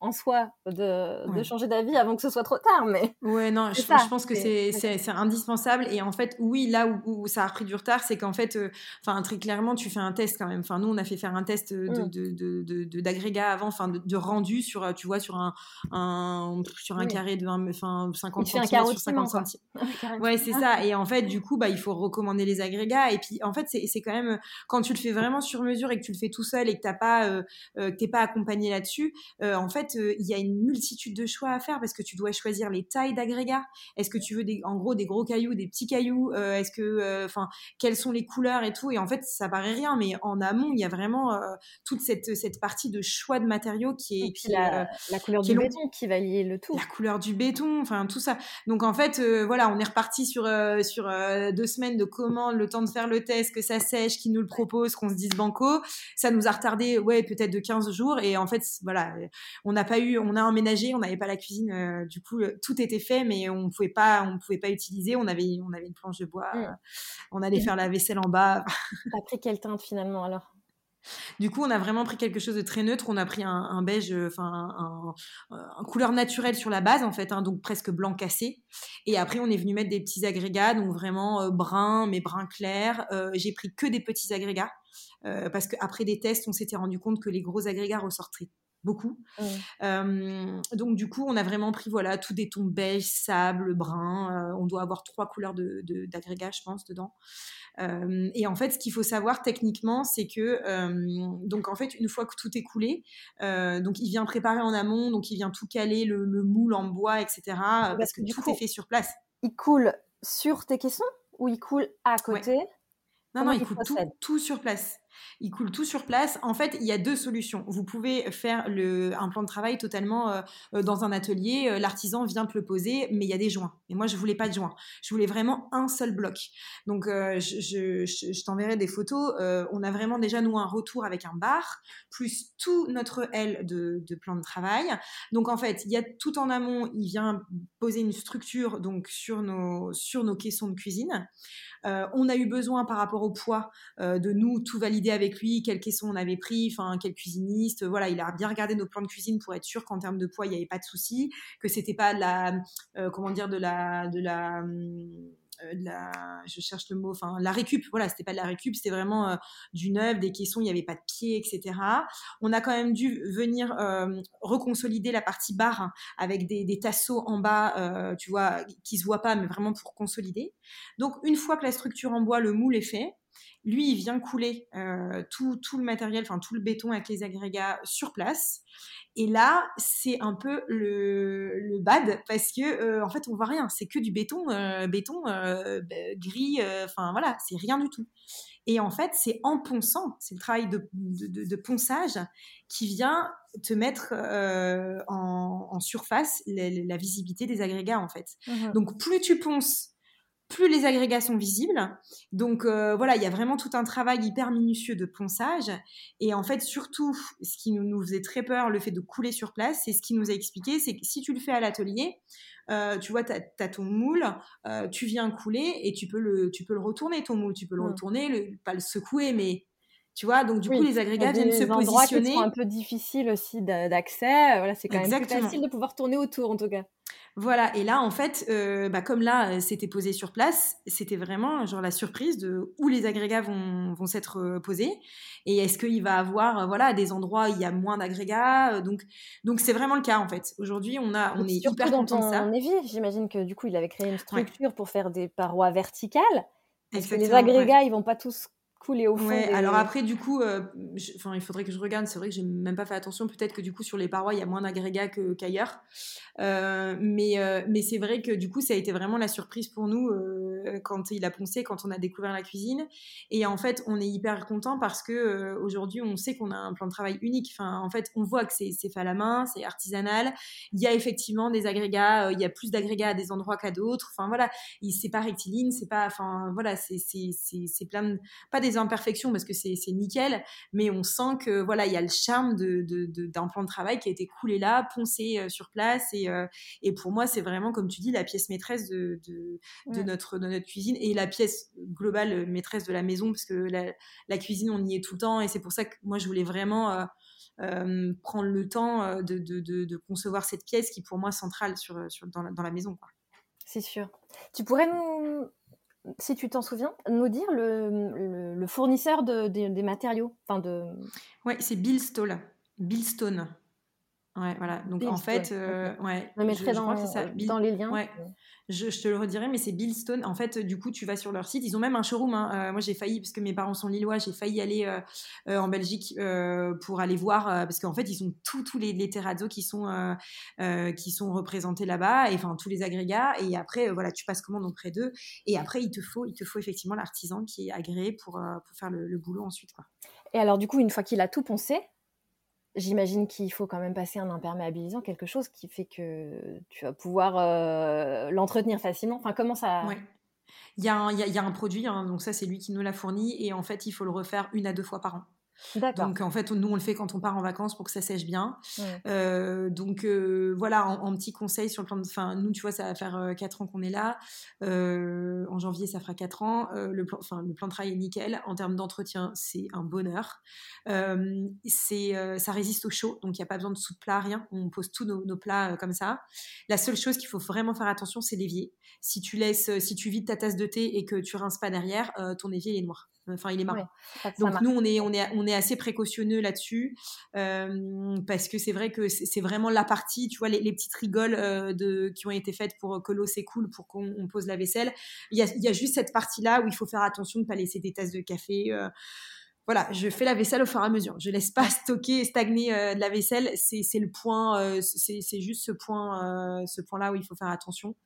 A: en soi de, changer d'avis avant que ce soit trop tard. Mais
B: ouais, non, je, je, pense que c'est indispensable. Et en fait, oui, là où, ça a pris du retard, c'est qu'en fait, euh, enfin très clairement, tu fais un test quand même. Enfin, nous, on a fait faire un test de d'agrégat avant, enfin de, rendu sur, euh, tu vois, sur un, un sur un carré de enfin 50 cm sur 50 cm. ouais, c'est ça. Et en fait, du coup, bah, il faut recommander les agrégats. Et puis, en fait, c'est quand même quand tu le fais vraiment sur mesure et que tu le fais tout seul et que t'as pas, euh, que t'es pas accompagné là-dessus, en fait il y a une multitude de choix à faire parce que tu dois choisir les tailles d'agrégats. Est-ce que tu veux des, en gros des gros cailloux, des petits cailloux euh, Est-ce que, euh, enfin, quelles sont les couleurs et tout Et en fait, ça paraît rien, mais en amont, il y a vraiment euh, toute cette, cette partie de choix de matériaux qui est,
A: qui la, la, couleur du béton qui va lier le tout.
B: La couleur du béton, enfin tout ça. Donc en fait, voilà, on est reparti sur sur deux semaines de commandes, le temps de faire le test, que ça sèche, qui nous le propose, qu'on se dise banco. Ça nous a retardé, ouais, peut-être de 15 jours. Et en fait, voilà, on n'a pas eu, on a emménagé, on n'avait pas la cuisine, euh, du coup tout était fait, mais on pouvait pas, on pouvait pas utiliser. On avait, on avait une planche de bois, mm. on allait faire la vaisselle en bas.
A: T'as pris quelle teinte finalement alors?
B: Du coup, on a vraiment pris quelque chose de très neutre. On a pris un, beige, euh, enfin un, couleur naturelle sur la base en fait, hein, donc presque blanc cassé. Et après, on est venu mettre des petits agrégats, donc vraiment euh, brun, mais brun clair. J'ai pris que des petits agrégats parce qu'après des tests, on s'était rendu compte que les gros agrégats ressortaient beaucoup. donc du coup, on a vraiment pris voilà tous des tons beige, sable, brun. on doit avoir trois couleurs de, d'agrégats, je pense, dedans. et en fait, ce qu'il faut savoir techniquement, c'est que donc en fait, une fois que tout est coulé, donc il vient préparer en amont, donc il vient tout caler, le, moule en bois, etc. Parce, que, tout est fait sur place.
A: Il coule sur tes caissons ou il coule à côté?
B: Non, non, il coule tout sur place il coule tout sur place. En fait, il y a deux solutions. Vous pouvez faire le, un plan de travail totalement euh, euh, dans un atelier. Euh, l'artisan vient te le poser, mais il y a des joints. Et moi, je voulais pas de joints. Je voulais vraiment un seul bloc. Donc, je, t'enverrai des photos. on a vraiment déjà, nous, un retour avec un bar, plus tout notre aile de, plan de travail. Donc, en fait, il y a tout en amont, il vient poser une structure donc sur nos, sur nos caissons de cuisine. on a eu besoin, par rapport au poids, de nous tout valider avec lui quel caisson on avait pris, enfin quel cuisiniste. Voilà, il a bien regardé nos plans de cuisine pour être sûr qu'en termes de poids, il n'y avait pas de souci, que c'était pas la, euh, comment dire, de la, de la euh, je cherche le mot, enfin la récup, voilà, c'était pas de la récup, c'était vraiment euh, du neuf, des caissons, il n'y avait pas de pieds, etc. On a quand même dû venir reconsolider la partie barre hein, avec des, des, tasseaux en bas, tu vois, qui se voient pas, mais vraiment pour consolider. Donc une fois que la structure en bois, le moule est fait, lui, il vient couler euh, tout, le matériel, enfin tout le béton avec les agrégats sur place. Et là, c'est un peu le, bad parce que euh, en fait, on voit rien. C'est que du béton, euh, béton gris. Enfin voilà, c'est rien du tout. Et en fait, c'est en ponçant, c'est le travail de, ponçage qui vient te mettre en, surface la, visibilité des agrégats en fait. Mmh Donc plus tu ponces plus les agrégats sont visibles. Donc euh, voilà, il y a vraiment tout un travail hyper minutieux de ponçage. Et en fait, surtout, ce qui nous, faisait très peur, le fait de couler sur place, c'est ce qui nous a expliqué, c'est que si tu le fais à l'atelier, euh, tu vois, tu as, ton moule, euh, tu viens couler et tu peux, le, tu peux le retourner, ton moule, tu peux le retourner, le, pas le secouer, mais tu vois, donc du coup, les agrégats viennent se positionner.
A: C'est un peu difficile aussi d'accès. Voilà, c'est quand même plus facile de pouvoir tourner autour, en tout cas.
B: Voilà, et là, en fait, euh, bah, comme là, euh, c'était posé sur place, c'était vraiment genre la surprise de où les agrégats vont, vont s'être euh, posés et est-ce qu'il va avoir voilà des endroits où il y a moins d'agrégats. Donc, donc c'est vraiment le cas en fait. Aujourd'hui, on a, on est hyper content de ça.
A: j'imagine que du coup, il avait créé une structure pour faire des parois verticales. Parce que les agrégats, ils vont pas tous couler au fond.
B: alors après, du coup, euh, enfin, il faudrait que je regarde. C'est vrai que j'ai même pas fait attention. Peut-être que du coup, sur les parois, il y a moins d'agrégats qu'ailleurs. Euh, mais euh, mais c'est vrai que du coup, ça a été vraiment la surprise pour nous quand il a poncé, quand on a découvert la cuisine. Et en fait, on est hyper content parce que aujourd'hui, on sait qu'on a un plan de travail unique. Enfin, en fait, on voit que c'est fait à la main, c'est artisanal. Il y a effectivement des agrégats. il y a plus d'agrégats à des endroits qu'à d'autres. Enfin voilà, c'est pas rectiligne, c'est pas. Enfin voilà, c'est plein de pas des imperfections parce que c'est nickel, mais on sent que voilà, il y a le charme d'un de, plan de travail qui a été coulé là, poncé euh, sur place. Et, euh, et pour moi, c'est vraiment, comme tu dis, la pièce maîtresse de, de, notre, notre cuisine et la pièce globale maîtresse de la maison, parce que la, cuisine, on y est tout le temps. Et c'est pour ça que moi, je voulais vraiment. Euh, prendre le temps de, de, concevoir cette pièce qui pour moi est centrale sur, sur dans, la, maison.
A: C'est sûr. Tu pourrais nous, si tu t'en souviens, nous dire le, le, fournisseur des matériaux enfin de...
B: Ouais, c'est Bill Stone. Bill Stone. Ouais, voilà. Donc en fait, euh, ouais,
A: je mettrai dans, dans, les liens.
B: Ouais. Je, je, te le redirai, mais c'est Bill Stone. En fait, du coup, tu vas sur leur site. Ils ont même un showroom. Hein. Euh, moi, j'ai failli, parce que mes parents sont lillois, j'ai failli aller euh, en Belgique pour aller voir, parce qu'en fait, ils ont tous les, les terrazzo qui sont qui sont représentés là-bas, et enfin tous les agrégats. Et après, voilà, tu passes commande auprès d'eux. Et après, il te faut, il te faut effectivement l'artisan qui est agréé pour, pour faire le, le boulot ensuite. Quoi.
A: Et alors, du coup, une fois qu'il a tout poncé, J'imagine qu'il faut quand même passer un imperméabilisant, quelque chose qui fait que tu vas pouvoir euh, l'entretenir facilement. Enfin, comment ça
B: Il y, a un, produit, hein, donc ça c'est lui qui nous l'a fourni, et en fait il faut le refaire une à deux fois par an. Donc en fait, nous on le fait quand on part en vacances pour que ça sèche bien. Euh, donc euh, voilà, en, petit conseil sur le plan de. Enfin, nous, tu vois, ça va faire 4 euh, ans qu'on est là. en janvier, ça fera 4 ans. le, plan, enfin, le plan de travail est nickel. En termes d'entretien, c'est un bonheur. c'est, ça résiste au chaud, donc il n'y a pas besoin de sous de plat, rien. On pose tous nos, plats comme ça. La seule chose qu'il faut vraiment faire attention, c'est l'évier. Si tu laisses, si tu vides ta tasse de thé et que tu rinces pas derrière, ton évier est noir. Enfin, il est marrant. Donc nous, on est, on est, on est assez précautionneux là-dessus euh, parce que c'est vrai que c'est vraiment la partie, tu vois, les, petites rigoles euh, de, qui ont été faites pour que l'eau s'écoule, pour qu'on pose la vaisselle. Il y a, il y a juste cette partie-là où il faut faire attention de ne pas laisser des tasses de café. Euh. voilà, je fais la vaisselle au fur et à mesure. Je laisse pas stocker, stagner de la vaisselle. C'est le point, c'est juste ce point, ce point-là où il faut faire attention.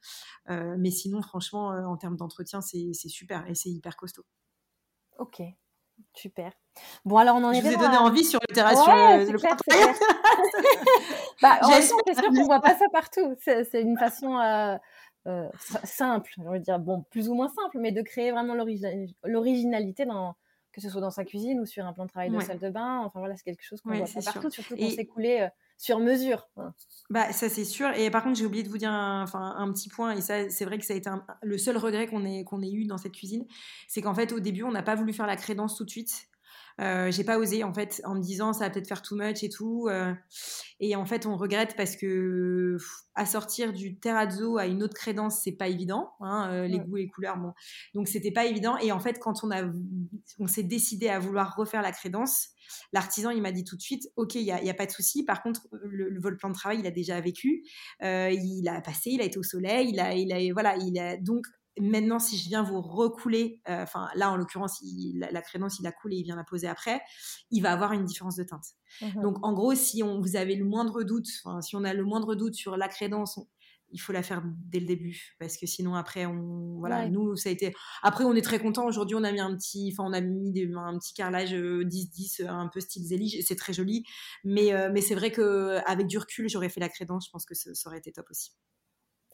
B: mais sinon, franchement, en termes d'entretien, c'est super et c'est hyper costaud.
A: Ok, super. Bon, alors on en est.
B: Je vous ai donné envie sur le terrasse, sur le,
A: clair, bah, c'est sûr qu'on voit pas ça partout. C'est une façon euh, euh, simple, je veux dire, bon, plus ou moins simple, mais de créer vraiment l'originalité dans que ce soit dans sa cuisine ou sur un plan de travail de salle de bain. Enfin voilà, c'est quelque chose qu'on voit pas partout, surtout qu'on s'est coulé euh, sur mesure.
B: Bah ça c'est sûr. Et par contre j'ai oublié de vous dire un, enfin, un petit point et ça c'est vrai que ça a été le seul regret qu'on ait qu'on ait eu dans cette cuisine, c'est qu'en fait au début on n'a pas voulu faire la crédence tout de suite. Euh, j'ai pas osé en fait en me disant ça va peut-être faire too much et tout. Euh, et en fait on regrette parce que à sortir du terrazzo à une autre crédence c'est pas évident. Hein, euh, les goûts, les couleurs, bon. Donc c'était pas évident. Et en fait quand on a on s'est décidé à vouloir refaire la crédence, l'artisan il m'a dit tout de suite ok il y a, y a, pas de souci. Par contre le, le, vol plan de travail il a déjà vécu, il a passé, il a été au soleil, il a il a voilà il a donc Maintenant, si je viens vous recouler, euh, enfin là en l'occurrence, la, crédence il a coulé, il vient la poser après, il va avoir une différence de teinte. Mmh Donc en gros, si on, vous avez le moindre doute, si on a le moindre doute sur la crédence, il faut la faire dès le début parce que sinon après on voilà nous ça a été après on est très content aujourd'hui on a mis un petit enfin on a mis un petit carrelage 10 euh, 10 un peu style Zélie c'est très joli. Mais euh, mais c'est vrai que avec du recul j'aurais fait la crédence je pense que ça aurait été top aussi.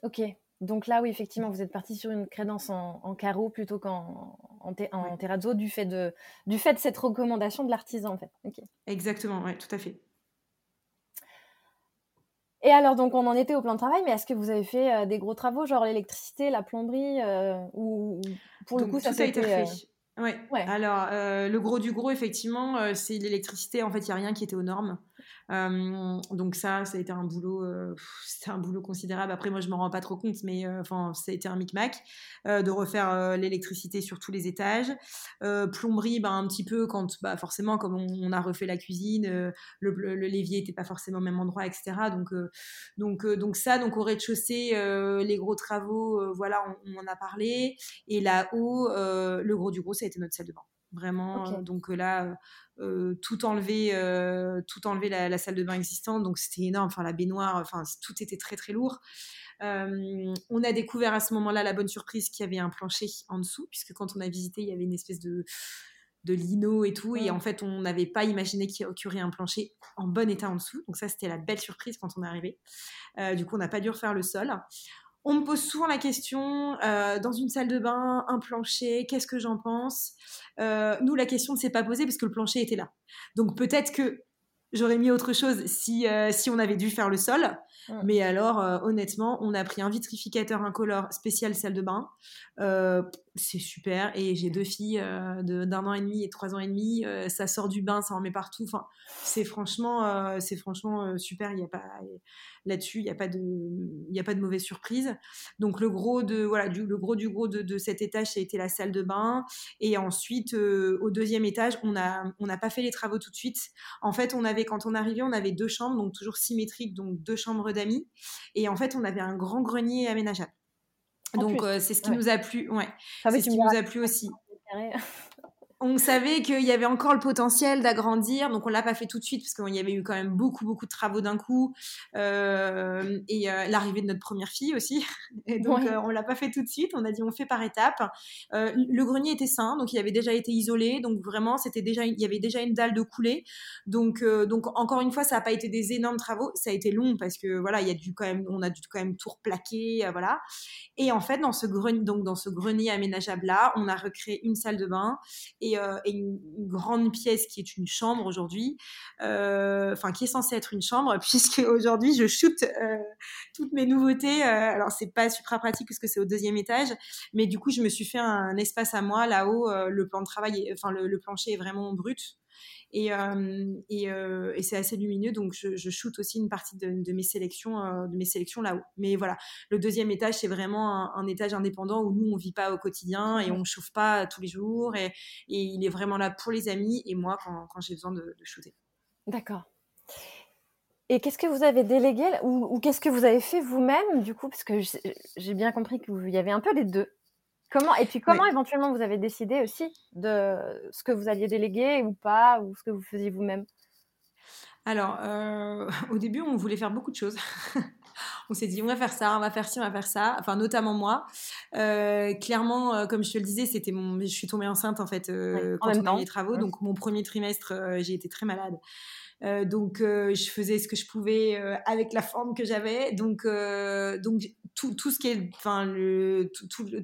A: Ok donc là, oui, effectivement, vous êtes parti sur une crédence en, carreau plutôt qu'en en, terrazzo du fait, de, du fait de cette recommandation de l'artisan, en fait.
B: Exactement, oui, tout à fait.
A: Et alors, donc, on en était au plan de travail, mais est-ce que vous avez fait euh, des gros travaux, genre l'électricité, la plomberie, euh, ou
B: pour le coup, ça, a été fait euh, ouais. Alors, le gros du gros, effectivement, c'est l'électricité. En fait, il n'y a rien qui était aux normes. Euh, donc ça, ça a été un boulot, euh, un boulot considérable. Après, moi, je me rends pas trop compte, mais euh, enfin, ça a été un micmac de refaire l'électricité sur tous les étages. plomberie, ben, un petit peu quand, bah, forcément, comme on, a refait la cuisine, le, l'évier était pas forcément au même endroit, etc. Donc, donc, donc ça, donc au rez-de-chaussée, les gros travaux, voilà, on, on, en a parlé. Et là-haut, le gros du gros, ça a été notre salle de bain. Vraiment, donc là, tout enlever, tout enlever la, salle de bain existante, donc c'était énorme. Enfin, la baignoire, enfin, tout était très très lourd. on a découvert à ce moment-là la bonne surprise qu'il y avait un plancher en dessous, puisque quand on a visité, il y avait une espèce de de lino et tout, et en fait, on n'avait pas imaginé qu'il y aurait un plancher en bon état en dessous. Donc ça, c'était la belle surprise quand on est arrivé. du coup, on n'a pas dû refaire le sol. On me pose souvent la question, euh, dans une salle de bain, un plancher, qu'est-ce que j'en pense? Euh, Nous, la question ne s'est pas posée parce que le plancher était là. Donc peut-être que j'aurais mis autre chose si, euh, si on avait dû faire le sol. Mais alors, honnêtement, on a pris un vitrificateur incolore spécial salle de bain. C'est super. Et j'ai deux filles euh, d'un an et demi et trois ans et demi. Euh, ça sort du bain, ça en met partout. Enfin, c'est franchement, euh, c'est franchement super. Il y a pas là-dessus, il n'y a pas de, il a pas de mauvaise surprise. Donc le gros de voilà, du, le gros du gros de, de, cet étage, ça a été la salle de bain. Et ensuite, au deuxième étage, on a, on n'a pas fait les travaux tout de suite. En fait, on avait quand on arrivait, on avait deux chambres, donc toujours symétriques, donc deux chambres d'amis. Et en fait, on avait un grand grenier aménageable. Donc, c'est ce qui nous a plu. Ouais. C'est ce qui nous a plu aussi. on savait qu'il y avait encore le potentiel d'agrandir, donc on l'a pas fait tout de suite parce qu'il y avait eu quand même beaucoup beaucoup de travaux d'un coup euh, et euh, l'arrivée de notre première fille aussi. Et donc euh, on l'a pas fait tout de suite. On a dit on fait par étapes. le grenier était sain, donc il avait déjà été isolé, donc vraiment c'était déjà il y avait déjà une dalle de coulée. Donc donc encore une fois ça n'a pas été des énormes travaux, ça a été long parce que voilà il y a dû quand même on a dû quand même tout replaquer voilà. Et en fait dans ce grenier donc dans ce grenier aménageable là on a recréé une salle de bain euh, et, une, grande pièce qui est une chambre aujourd'hui, euh, enfin qui est censée être une chambre, puisque aujourd'hui je shoote euh, toutes mes nouveautés. alors c'est pas super pratique parce que c'est au deuxième étage, mais du coup je me suis fait un, espace à moi là-haut. le plan de travail, enfin le, plancher est vraiment brut. Et, et, c'est assez lumineux, donc je, je shoot aussi une partie de, mes sélections, de mes sélections là-haut. Mais voilà, le deuxième étage, c'est vraiment un, étage indépendant où nous, on vit pas au quotidien et on chauffe pas tous les jours. Et, il est vraiment là pour les amis et moi quand, j'ai besoin de, de shooter.
A: D'accord. Et qu'est-ce que vous avez délégué ou, ou qu'est-ce que vous avez fait vous-même du coup? Parce que j'ai bien compris qu'il y avait un peu les deux. Comment, et puis comment éventuellement vous avez décidé aussi de ce que vous alliez déléguer ou pas, ou ce que vous faisiez vous-même?
B: Alors, euh, au début, on voulait faire beaucoup de choses. on s'est dit, on va faire ça, on va faire ci, on va faire ça. Enfin, notamment moi. Euh, clairement, euh, comme je te le disais, c'était mon, je suis tombée enceinte en fait quand on a eu les travaux. Donc, mon premier trimestre, j'ai été très malade. Donc je faisais ce que je pouvais avec la forme que j'avais. Donc donc tout, tout ce qui est, enfin, le,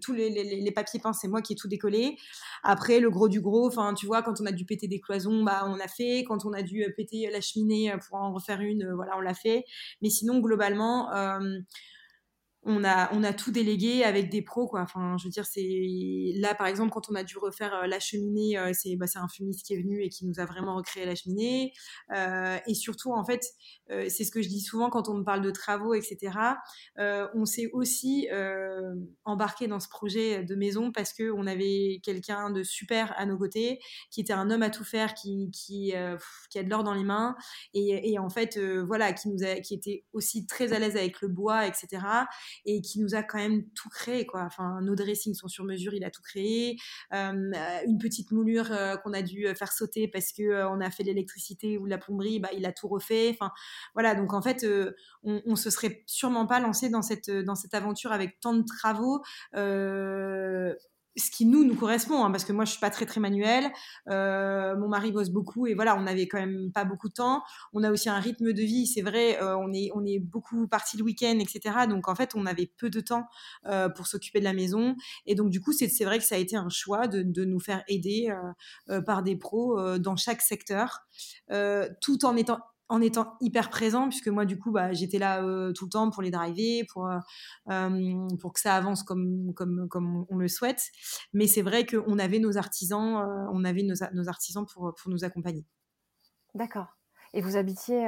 B: tous les, les, papiers peints, c'est moi qui ai tout décollé. Après, le gros du gros, enfin, tu vois, quand on a dû péter des cloisons, bah, on l'a fait. Quand on a dû euh, péter la cheminée euh, pour en refaire une, euh, voilà, on l'a fait. Mais sinon, globalement, on a, on a tout délégué avec des pros, quoi. Enfin, je veux dire, c'est là, par exemple, quand on a dû refaire euh, la cheminée, euh, c'est bah, un fumiste qui est venu et qui nous a vraiment recréé la cheminée. Euh, et surtout, en fait, c'est ce que je dis souvent quand on me parle de travaux, etc. on s'est aussi embarqué dans ce projet de maison parce que on avait quelqu'un de super à nos côtés, qui était un homme à tout faire, qui, qui, qui a de l'or dans les mains, et, et en fait, voilà, qui nous a, qui était aussi très à l'aise avec le bois, etc et qui nous a quand même tout créé quoi. Enfin, nos dressings sont sur mesure, il a tout créé. Euh, une petite moulure euh, qu'on a dû faire sauter parce que euh, on a fait l'électricité ou la plomberie, bah il a tout refait. Enfin voilà, donc en fait, on, on se serait sûrement pas lancé dans cette dans cette aventure avec tant de travaux ce qui nous nous correspond, hein, parce que moi je suis pas très très manuelle, euh, mon mari bosse beaucoup et voilà, on n'avait quand même pas beaucoup de temps. On a aussi un rythme de vie, c'est vrai, euh, on est on est beaucoup parti le week-end, etc. Donc en fait, on avait peu de temps euh, pour s'occuper de la maison et donc du coup c'est c'est vrai que ça a été un choix de, de nous faire aider par des pros dans chaque secteur, tout en étant en étant hyper présent, puisque moi, du coup, bah, j'étais là euh, tout le temps pour les driver, pour, euh, euh, pour que ça avance comme, comme, comme on le souhaite. Mais c'est vrai qu'on avait nos artisans, on avait nos, nos, artisans pour, pour nous accompagner.
A: D'accord. Et vous habitiez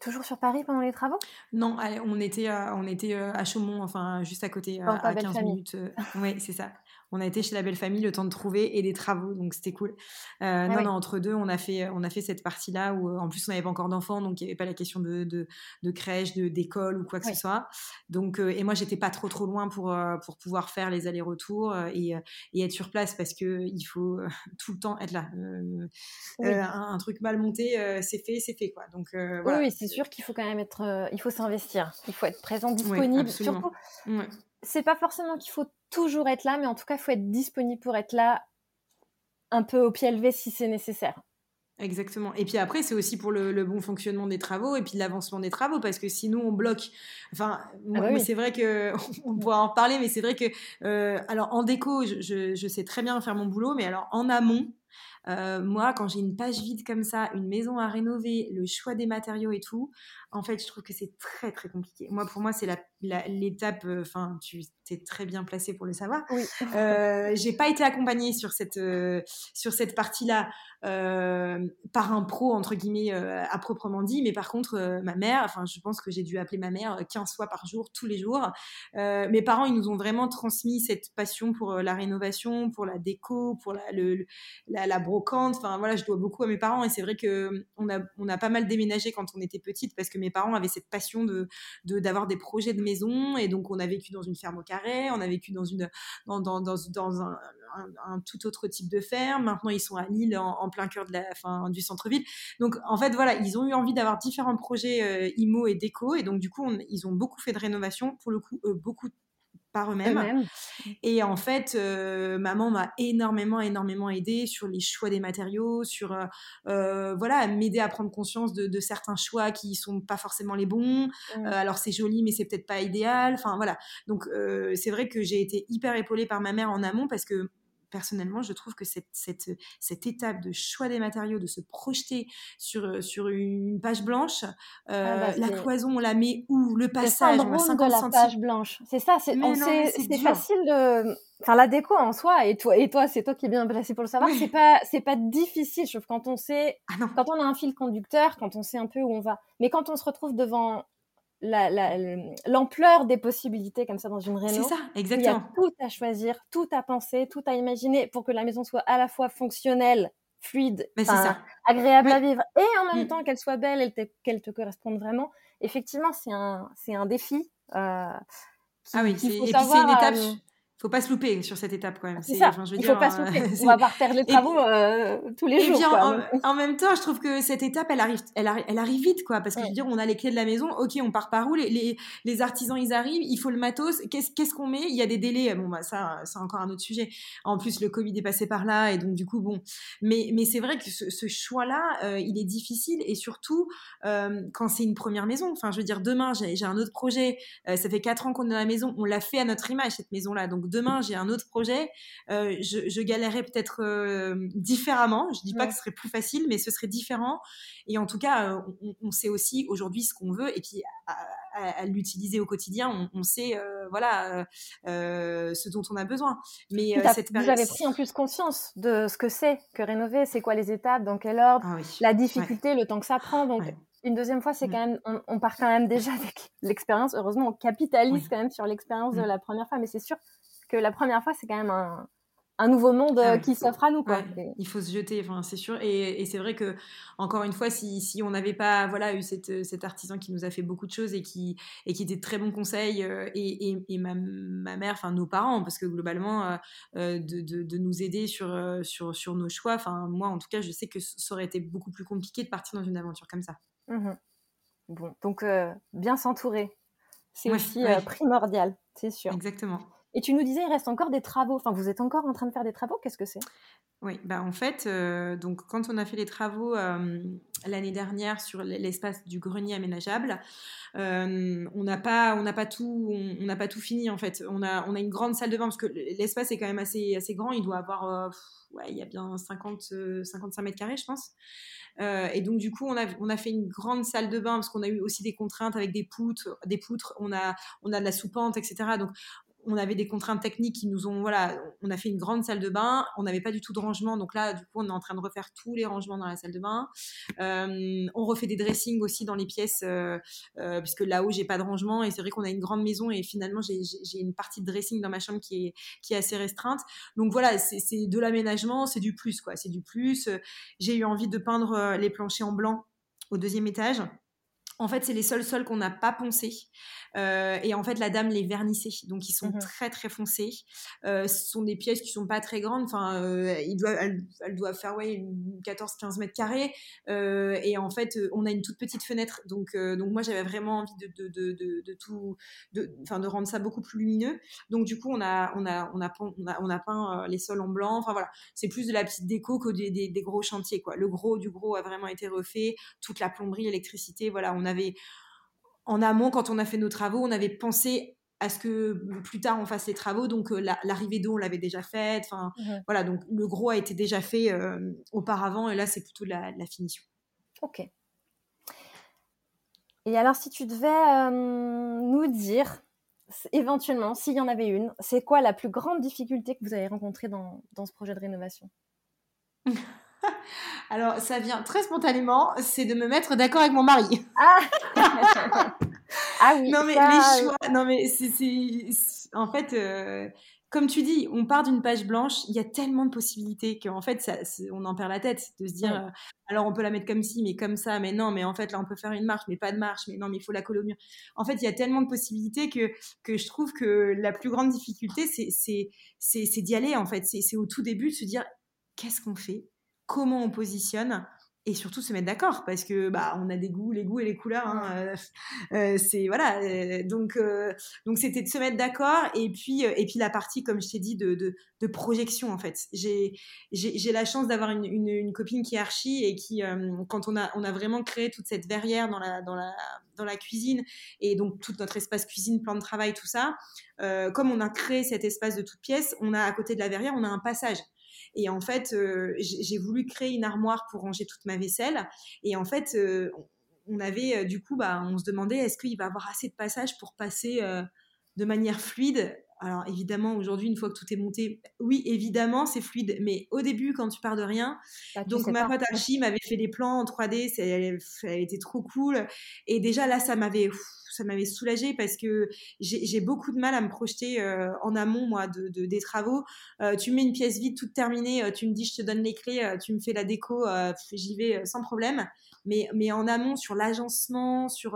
A: toujours sur Paris pendant les travaux?
B: Non, on était, on était à Chaumont, enfin juste à côté, à 15 minutes. oui, c'est ça on a été chez la belle famille le temps de trouver et des travaux, donc c'était cool. Euh, ah non, non, entre deux, on a fait, on a fait cette partie-là où, en plus, on n'avait pas encore d'enfants, donc il n'y avait pas la question de, de, crèche, de, d'école ou quoi que ce soit. Donc, euh, et moi, j'étais pas trop, trop loin pour, euh, pour pouvoir faire les allers-retours et, et, être sur place parce que il faut tout le temps être là. Un, truc mal monté, c'est fait, c'est fait, quoi. Donc,
A: voilà. Oui, c'est sûr qu'il faut quand même être, il faut s'investir, il faut être présent, disponible. Surtout, c'est pas forcément qu'il faut toujours être là, mais en tout cas, il faut être disponible pour être là un peu au pied levé si c'est nécessaire.
B: Exactement. Et puis après, c'est aussi pour le, bon fonctionnement des travaux et puis l'avancement des travaux, parce que sinon on bloque. Enfin, ah bah c'est vrai que on pourra en parler, mais c'est vrai que euh, alors en déco, je, je, sais très bien faire mon boulot, mais alors en amont, euh, moi, quand j'ai une page vide comme ça, une maison à rénover, le choix des matériaux et tout, en fait, je trouve que c'est très très compliqué. Moi, pour moi, c'est l'étape, enfin, tu es très bien placé pour le savoir. Oui. j'ai pas été accompagnée sur cette, sur cette partie-là par un pro, entre guillemets, à proprement dit, mais par contre, ma mère, enfin, je pense que j'ai dû appeler ma mère 15 fois par jour, tous les jours. mes parents, ils nous ont vraiment transmis cette passion pour la rénovation, pour la déco, pour la, le, la, brocante. Enfin, voilà, je dois beaucoup à mes parents et c'est vrai que on a, on a pas mal déménagé quand on était petite parce que mes parents avaient cette passion de d'avoir des projets de maison et donc on a vécu dans une ferme au carré, on a vécu dans une dans, dans, dans, un, un, tout autre type de ferme. Maintenant, ils sont à Lille, en, plein cœur de la, fin, du centre-ville. Donc, en fait, voilà, ils ont eu envie d'avoir différents projets euh, IMO et déco. Et donc, du coup, ils ont beaucoup fait de rénovation. Pour le coup, euh, beaucoup par eux-mêmes. et en fait, euh, maman m'a énormément, énormément aidé sur les choix des matériaux, sur euh, euh, voilà, m'aider à prendre conscience de, certains choix qui sont pas forcément les bons. Mmh. alors c'est joli, mais c'est peut-être pas idéal. Enfin voilà. Donc c'est vrai que j'ai été hyper épaulée par ma mère en amont parce que personnellement, je trouve que cette, cette, cette, étape de choix des matériaux, de se projeter sur, euh, sur une page blanche, euh, ah bah, la cloison, on la met où? Le passage,
A: le 50 de la page blanche. C'est ça, c'est facile de... Enfin, la déco en soi, et toi, et toi c'est toi qui es bien placé pour le savoir, c'est pas, c'est pas difficile, je trouve, quand on sait, ah quand on a un fil conducteur, quand on sait un peu où on va. Mais quand on se retrouve devant l'ampleur des possibilités comme ça dans une réunion.
B: C'est ça, exactement. Il y
A: a tout à choisir, tout à penser, tout à imaginer pour que la maison soit à la fois fonctionnelle, fluide, agréable à vivre et en même mm. temps qu'elle soit belle et qu'elle te corresponde vraiment. Effectivement, c'est un, un défi. Euh,
B: ah oui, et puis c'est une étape faut pas se louper sur cette étape quand même.
A: C'est ça. je veux il faut pas se louper. Euh, On va pas refaire les travaux euh, tous les jours.
B: En, même temps, je trouve que cette étape, elle arrive, elle arrive, elle arrive vite, quoi. Parce que je veux dire, on a les clés de la maison. Ok, on part par où? Les, les, artisans, ils arrivent. Il faut le matos. Qu'est-ce qu'on met? Il y a des délais. Bon, bah ça, c'est encore un autre sujet. En plus, le Covid est passé par là, et donc du coup, bon. Mais, mais c'est vrai que ce, choix-là, euh, il est difficile, et surtout quand c'est une première maison. Enfin, je veux dire, demain, j'ai un autre projet. ça fait quatre ans qu'on est dans la maison. On l'a fait à notre image cette maison-là. Donc demain j'ai un autre projet, euh, je, je galérerais peut-être euh, différemment. Je dis pas que ce serait plus facile, mais ce serait différent. Et en tout cas, euh, on, sait aussi aujourd'hui ce qu'on veut, et puis à, l'utiliser au quotidien, on, sait voilà ce dont on a besoin.
A: Mais cette vous avez pris en plus conscience de ce que c'est que rénover, c'est quoi les étapes, dans quel ordre, ah la difficulté, le temps que ça prend. Donc une deuxième fois, c'est mm. quand même, on, part quand même déjà avec l'expérience. Heureusement, on capitalise quand même sur l'expérience de mm. la première fois, mais c'est sûr que la première fois, c'est quand même un, un nouveau monde ah euh, qui s'offre à nous. Quoi.
B: il faut se jeter, enfin, c'est sûr. Et, c'est vrai que, encore une fois, si, si on n'avait pas voilà, eu cette, cet artisan qui nous a fait beaucoup de choses et qui, et qui était de très bons conseils, euh, et, et, ma, ma, mère, enfin nos parents, parce que globalement, euh, de, de, de, nous aider sur, sur, sur nos choix, enfin, moi en tout cas, je sais que ça aurait été beaucoup plus compliqué de partir dans une aventure comme ça.
A: Mmh bon, donc bien s'entourer, c'est aussi primordial, c'est sûr.
B: Exactement.
A: Et tu nous disais, il reste encore des travaux. Enfin, vous êtes encore en train de faire des travaux. Qu'est-ce que c'est?
B: Oui, bah en fait, euh, donc quand on a fait les travaux euh, l'année dernière sur l'espace du grenier aménageable, euh, on n'a pas, on n'a pas tout, on n'a pas tout fini en fait. On a, on a une grande salle de bain parce que l'espace est quand même assez, assez grand. Il doit avoir, ouais, il y a bien 50, 55 mètres carrés, je pense. et donc du coup, on a, on a fait une grande salle de bain parce qu'on a eu aussi des contraintes avec des poutres, des poutres. On a, on a de la soupente, etc. Donc on avait des contraintes techniques qui nous ont voilà on a fait une grande salle de bain on n'avait pas du tout de rangement donc là du coup on est en train de refaire tous les rangements dans la salle de bain. Euh, on refait des dressings aussi dans les pièces euh, euh, puisque là-haut j'ai pas de rangement et c'est vrai qu'on a une grande maison et finalement j'ai une partie de dressing dans ma chambre qui est qui est assez restreinte. Donc voilà c'est de l'aménagement c'est du plus quoi. C'est du plus. J'ai eu envie de peindre les planchers en blanc au deuxième étage en fait, c'est les seuls sols qu'on n'a pas poncés. Euh, et en fait, la dame les vernissait. Donc, ils sont mmh très, très foncés. Euh, ce sont des pièces qui sont pas très grandes. Enfin, euh, ils doivent, elles, doivent faire ouais, 14-15 mètres carrés. et en fait, on a une toute petite fenêtre. Donc, donc moi, j'avais vraiment envie de, de, de, de tout, enfin, de, rendre ça beaucoup plus lumineux. Donc, du coup, on a, on a, on a, on a, on a peint les sols en blanc. Enfin, voilà. C'est plus de la petite déco que des, des, des, gros chantiers, quoi. Le gros du gros a vraiment été refait. Toute la plomberie, l'électricité, voilà. On avait en amont, quand on a fait nos travaux, on avait pensé à ce que plus tard on fasse les travaux. Donc euh, l'arrivée d'eau, on l'avait déjà faite. Enfin, voilà, donc le gros a été déjà fait euh, auparavant et là c'est plutôt la, la, finition.
A: Ok. Et alors si tu devais euh, nous dire éventuellement, s'il y en avait une, c'est quoi la plus grande difficulté que vous avez rencontrée dans, dans ce projet de rénovation?
B: Alors, ça vient très spontanément, c'est de me mettre d'accord avec mon mari.
A: Ah, ah oui.
B: Non, mais les choix, non, mais c'est. En fait, euh, comme tu dis, on part d'une page blanche, il y a tellement de possibilités qu'en fait, ça, on en perd la tête de se dire, euh, alors on peut la mettre comme ci, mais comme ça, mais non, mais en fait, là, on peut faire une marche, mais pas de marche, mais non, mais il faut la coller au mur. En fait, il y a tellement de possibilités que, que je trouve que la plus grande difficulté, c'est d'y aller, en fait. C'est au tout début de se dire, qu'est-ce qu'on fait? Comment on positionne et surtout se mettre d'accord parce que bah on a des goûts les goûts et les couleurs hein, euh, euh, c'est voilà euh, donc donc c'était de se mettre d'accord et puis et puis la partie comme je t'ai dit de, de, projection en fait. J'ai j'ai la chance d'avoir une, une, une, copine qui est archi et qui quand on a on a vraiment créé toute cette verrière dans la dans la dans la cuisine et donc tout notre espace cuisine plan de travail tout ça comme on a créé cet espace de toute pièce on a à côté de la verrière on a un passage et en fait, euh, j'ai voulu créer une armoire pour ranger toute ma vaisselle. Et en fait, euh, on avait euh, du coup, bah, on se demandait est-ce qu'il va y avoir assez de passages pour passer de manière fluide? Alors évidemment, aujourd'hui, une fois que tout est monté, oui, évidemment, c'est fluide. Mais au début, quand tu pars de rien, bah, donc ma pote Archie m'avait fait des plans en 3D, ça, elle, était trop cool. Et déjà là, ça m'avait ça m'avait soulagée parce que j'ai beaucoup de mal à me projeter euh, en amont, moi, de, des travaux. Euh, tu mets une pièce vide toute terminée, euh, tu me dis je te donne les clés, tu me fais la déco, j'y vais sans problème. Mais, mais en amont, sur l'agencement, sur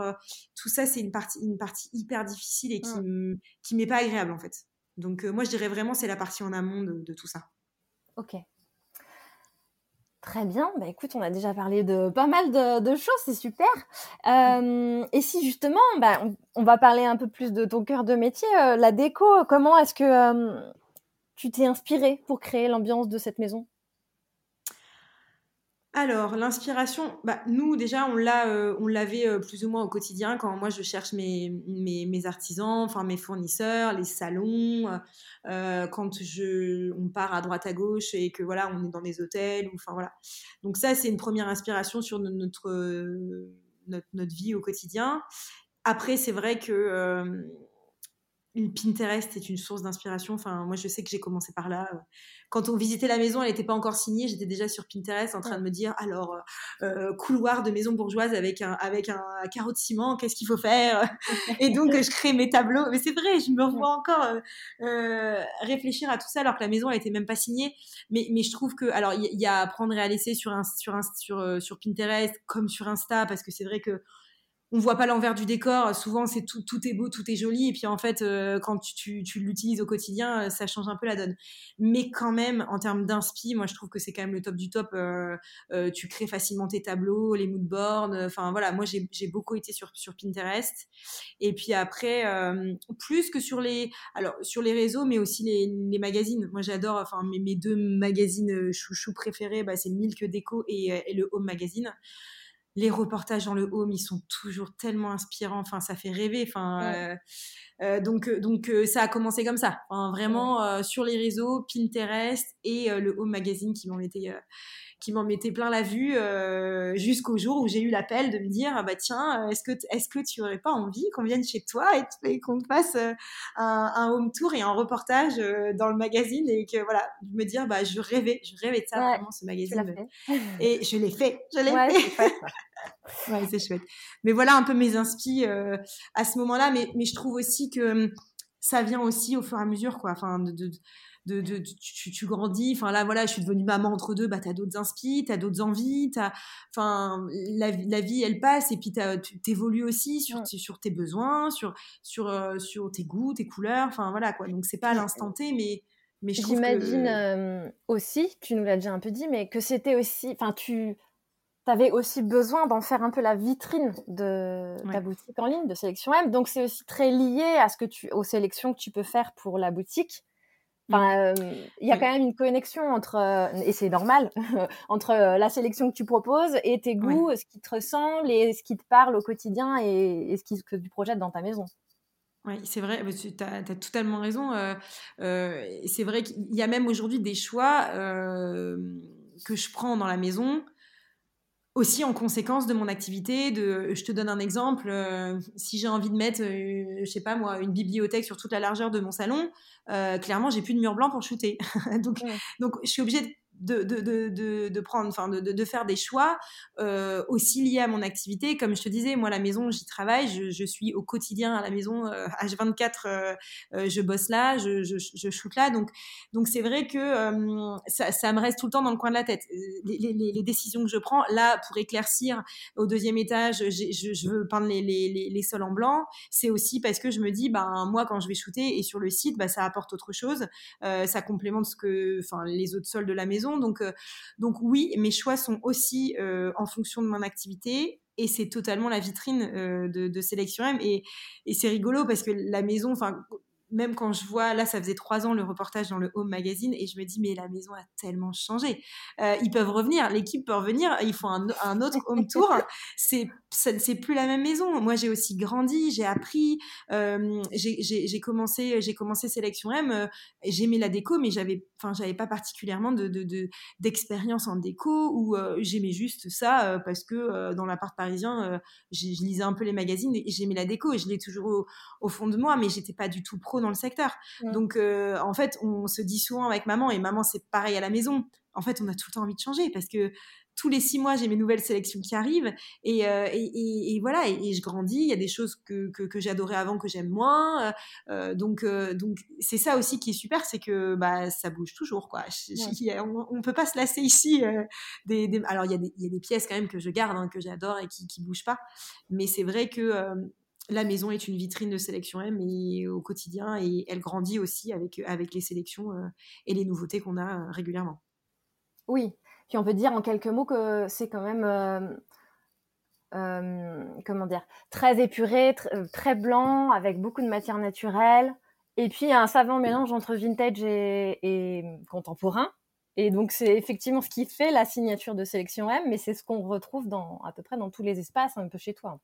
B: tout ça, c'est une partie, une partie hyper difficile et qui qui m'est pas agréable en fait. Donc moi, je dirais vraiment c'est la partie en amont de, de tout ça.
A: Ok. Très bien, bah écoute, on a déjà parlé de pas mal de, choses, c'est super. Euh, et si justement, bah, on, va parler un peu plus de ton cœur de métier, euh, la déco, comment est-ce que euh, tu t'es inspiré pour créer l'ambiance de cette maison?
B: Alors, l'inspiration, bah, nous déjà, on euh, l'avait euh, plus ou moins au quotidien quand moi je cherche mes, mes, artisans, enfin mes fournisseurs, les salons, euh, quand je, on part à droite à gauche et que voilà, on est dans des hôtels, enfin voilà. Donc ça, c'est une première inspiration sur notre, notre vie au quotidien. Après, c'est vrai que Pinterest est une source d'inspiration. Enfin, moi, je sais que j'ai commencé par là. Quand on visitait la maison, elle n'était pas encore signée. J'étais déjà sur Pinterest en train de me dire alors, euh, couloir de maison bourgeoise avec un, avec un carreau de ciment, qu'est-ce qu'il faut faire Et donc, je crée mes tableaux. Mais c'est vrai, je me revois encore euh, euh, réfléchir à tout ça alors que la maison, elle n'était même pas signée. Mais, mais je trouve que, alors, il y, a à prendre et à laisser sur, un, sur, un, sur, sur Pinterest comme sur Insta parce que c'est vrai que on voit pas l'envers du décor. Souvent, c'est tout, tout est beau, tout est joli. Et puis, en fait, euh, quand tu, l'utilises au quotidien, euh, ça change un peu la donne. Mais quand même, en termes d'inspi, moi, je trouve que c'est quand même le top du top. Euh, tu crées facilement tes tableaux, les moodboards. Enfin, voilà, moi, j'ai beaucoup été sur, sur Pinterest. Et puis après, plus que sur les, alors, sur les réseaux, mais aussi les, magazines. Moi, j'adore, enfin, mes, deux magazines chouchou préférés, bah, c'est Milk Déco et le Home Magazine les reportages dans le home, ils sont toujours tellement inspirants. Enfin, ça fait rêver. Enfin, euh, euh, donc, euh, donc ça a commencé comme ça. vraiment sur les réseaux, Pinterest et le Home Magazine qui m'en était qui m'en mettait plein la vue euh, jusqu'au jour où j'ai eu l'appel de me dire ah bah tiens est-ce que est-ce que tu aurais pas envie qu'on vienne chez toi et, qu'on te fasse euh, un, home tour et un reportage euh, dans le magazine? Et que voilà me dire bah je rêvais je rêvais de ça vraiment ce magazine. et je l'ai fait je l'ai fait. ouais c'est chouette. Mais voilà un peu mes inspi à ce moment-là. Mais mais je trouve aussi que ça vient aussi au fur et à mesure quoi enfin de, de de, de, tu, tu, grandis. Enfin là, voilà, je suis devenue maman entre deux. Bah, t'as d'autres inspi, t'as d'autres envies. T'as, enfin, la, la, vie, elle passe et puis tu t'évolues aussi sur, sur tes besoins, sur, sur, euh, sur tes goûts, tes couleurs. Enfin voilà quoi. Donc c'est pas à l'instant T, mais mais je
A: J'imagine que... Euh, aussi, tu nous l'as déjà un peu dit, mais que c'était aussi, enfin tu avais aussi besoin d'en faire un peu la vitrine de ta boutique en ligne de Sélection M. Donc c'est aussi très lié à ce que tu, aux sélections que tu peux faire pour la boutique. Enfin, mmh. il y a quand même une connexion entre, et c'est normal, entre la sélection que tu proposes et tes goûts, ce qui te ressemble et ce qui te parle au quotidien et, ce qui, que tu projettes dans ta maison.
B: Oui, c'est vrai, tu as, totalement raison. c'est vrai qu'il y a même aujourd'hui des choix que je prends dans la maison aussi en conséquence de mon activité. De, je te donne un exemple. Euh, si j'ai envie de mettre, euh, je sais pas moi, une bibliothèque sur toute la largeur de mon salon, euh, clairement, j'ai plus de mur blanc pour shooter. donc, donc, je suis obligée de de, de, de, prendre, enfin, de, de, faire des choix euh, aussi liés à mon activité. Comme je te disais, moi, la maison, j'y travaille, je, je, suis au quotidien à la maison, euh, H24, euh, euh, je bosse là, je, je, je shoot là. Donc, donc c'est vrai que ça, ça, me reste tout le temps dans le coin de la tête. Les, les, décisions que je prends, là, pour éclaircir au deuxième étage, je, je veux peindre les, les, les, sols en blanc, c'est aussi parce que je me dis, ben, moi, quand je vais shooter et sur le site, ben, ça apporte autre chose, ça complémente ce que, enfin, les autres sols de la maison donc, euh, donc oui, mes choix sont aussi euh, en fonction de mon activité et c'est totalement la vitrine euh, de, de Sélection M. Et, et c'est rigolo parce que la maison, enfin, même quand je vois, là, ça faisait trois ans le reportage dans le Home Magazine, et je me dis, mais la maison a tellement changé. Euh, ils peuvent revenir, l'équipe peut revenir, ils font un, autre home tour. C'est c'est plus la même maison. Moi, j'ai aussi grandi, j'ai appris, euh, j'ai commencé, commencé Sélection M. Euh, j'aimais la déco, mais j'avais, enfin, j'avais pas particulièrement de d'expérience de, en déco ou euh, j'aimais juste ça parce que dans l'appart parisien, je lisais un peu les magazines et j'aimais la déco et je l'ai toujours au, au, fond de moi, mais j'étais pas du tout pro dans le secteur. Donc, en fait, on se dit souvent avec maman et maman, c'est pareil à la maison. En fait, on a tout le temps envie de changer parce que tous les six mois, j'ai mes nouvelles sélections qui arrivent. Et, euh, et, et, voilà, et, je grandis. Il y a des choses que, que, que j'adorais avant que j'aime moins. Euh, donc, euh, donc c'est ça aussi qui est super, c'est que bah, ça bouge toujours. Quoi. on ne peut pas se lasser ici. Euh, des, des, alors, il y, a des, il y a des pièces quand même que je garde, hein, que j'adore et qui ne bougent pas. Mais c'est vrai que euh, la maison est une vitrine de sélection M et au quotidien et elle grandit aussi avec, avec les sélections et les nouveautés qu'on a régulièrement.
A: Oui, puis on peut dire en quelques mots que c'est quand même, euh, euh, comment dire, très épuré, euh, très blanc, avec beaucoup de matière naturelle. Et puis un savant mélange entre vintage et, contemporain. Et donc c'est effectivement ce qui fait la signature de Sélection M, mais c'est ce qu'on retrouve dans à peu près dans tous les espaces, un peu chez toi.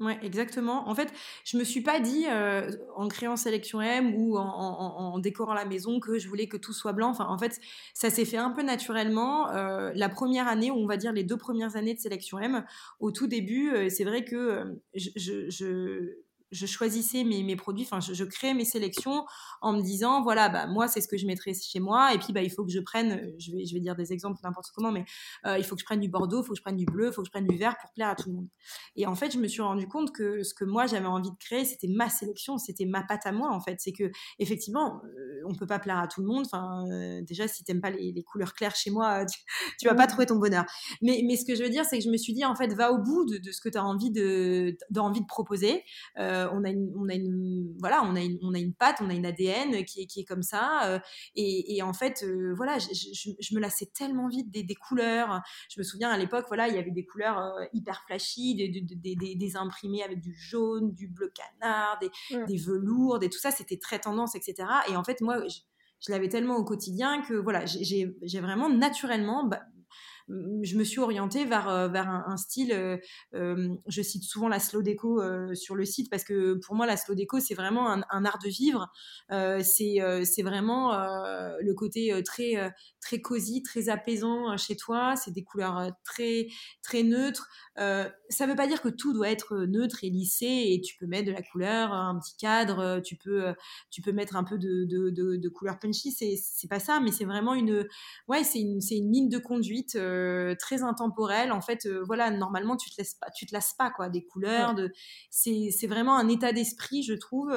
B: Ouais, exactement. En fait, je me suis pas dit euh, en créant Sélection M ou en, décorant la maison que je voulais que tout soit blanc. Enfin, en fait, ça s'est fait un peu naturellement. Euh, la première année, on va dire les deux premières années de Sélection M, au tout début, euh, c'est vrai que je je choisissais mes, mes produits, enfin, je, je, créais mes sélections en me disant, voilà, bah, moi, c'est ce que je mettrais chez moi, et puis, bah, il faut que je prenne, euh, je vais, je vais dire des exemples n'importe comment, mais euh, il faut que je prenne du bordeaux, il faut que je prenne du bleu, il faut que je prenne du vert pour plaire à tout le monde. Et en fait, je me suis rendu compte que ce que moi, j'avais envie de créer, c'était ma sélection, c'était ma patte à moi, en fait. C'est que, effectivement, euh, on peut pas plaire à tout le monde. Enfin, euh, déjà, si t'aimes pas les, les, couleurs claires chez moi, tu, tu vas pas trouver ton bonheur. Mais, mais ce que je veux dire, c'est que je me suis dit, en fait, va au bout de, de ce que tu as envie de, de proposer. Euh, euh, on a une, on a une, voilà, on a une, on a une patte, on a une ADN qui est, qui est comme ça. Euh, et, et, en fait, euh, voilà, je, je, je, me lassais tellement vite des, des, couleurs. Je me souviens à l'époque, voilà, il y avait des couleurs euh, hyper flashy, des, des, des, des, imprimés avec du jaune, du bleu canard, des, mmh. des velours, et tout ça, c'était très tendance, etc. Et en fait, moi, je, je l'avais tellement au quotidien que voilà, j'ai vraiment naturellement bah, je me suis orientée vers, euh, vers un, style, euh, euh, je cite souvent la slow déco sur le site parce que pour moi la slow déco c'est vraiment un, art de vivre, c'est vraiment le côté très très cosy, très apaisant chez toi, c'est des couleurs très très neutres. ça veut pas dire que tout doit être neutre et lissé et tu peux mettre de la couleur, un petit cadre, tu peux tu peux mettre un peu de de, de, de couleur punchy, c'est pas ça, mais c'est vraiment une ouais c'est une une ligne de conduite très intemporel. En fait, euh, voilà, normalement, tu te laisses pas, tu te lasses pas quoi, des couleurs. De, c'est, c'est vraiment un état d'esprit, je trouve.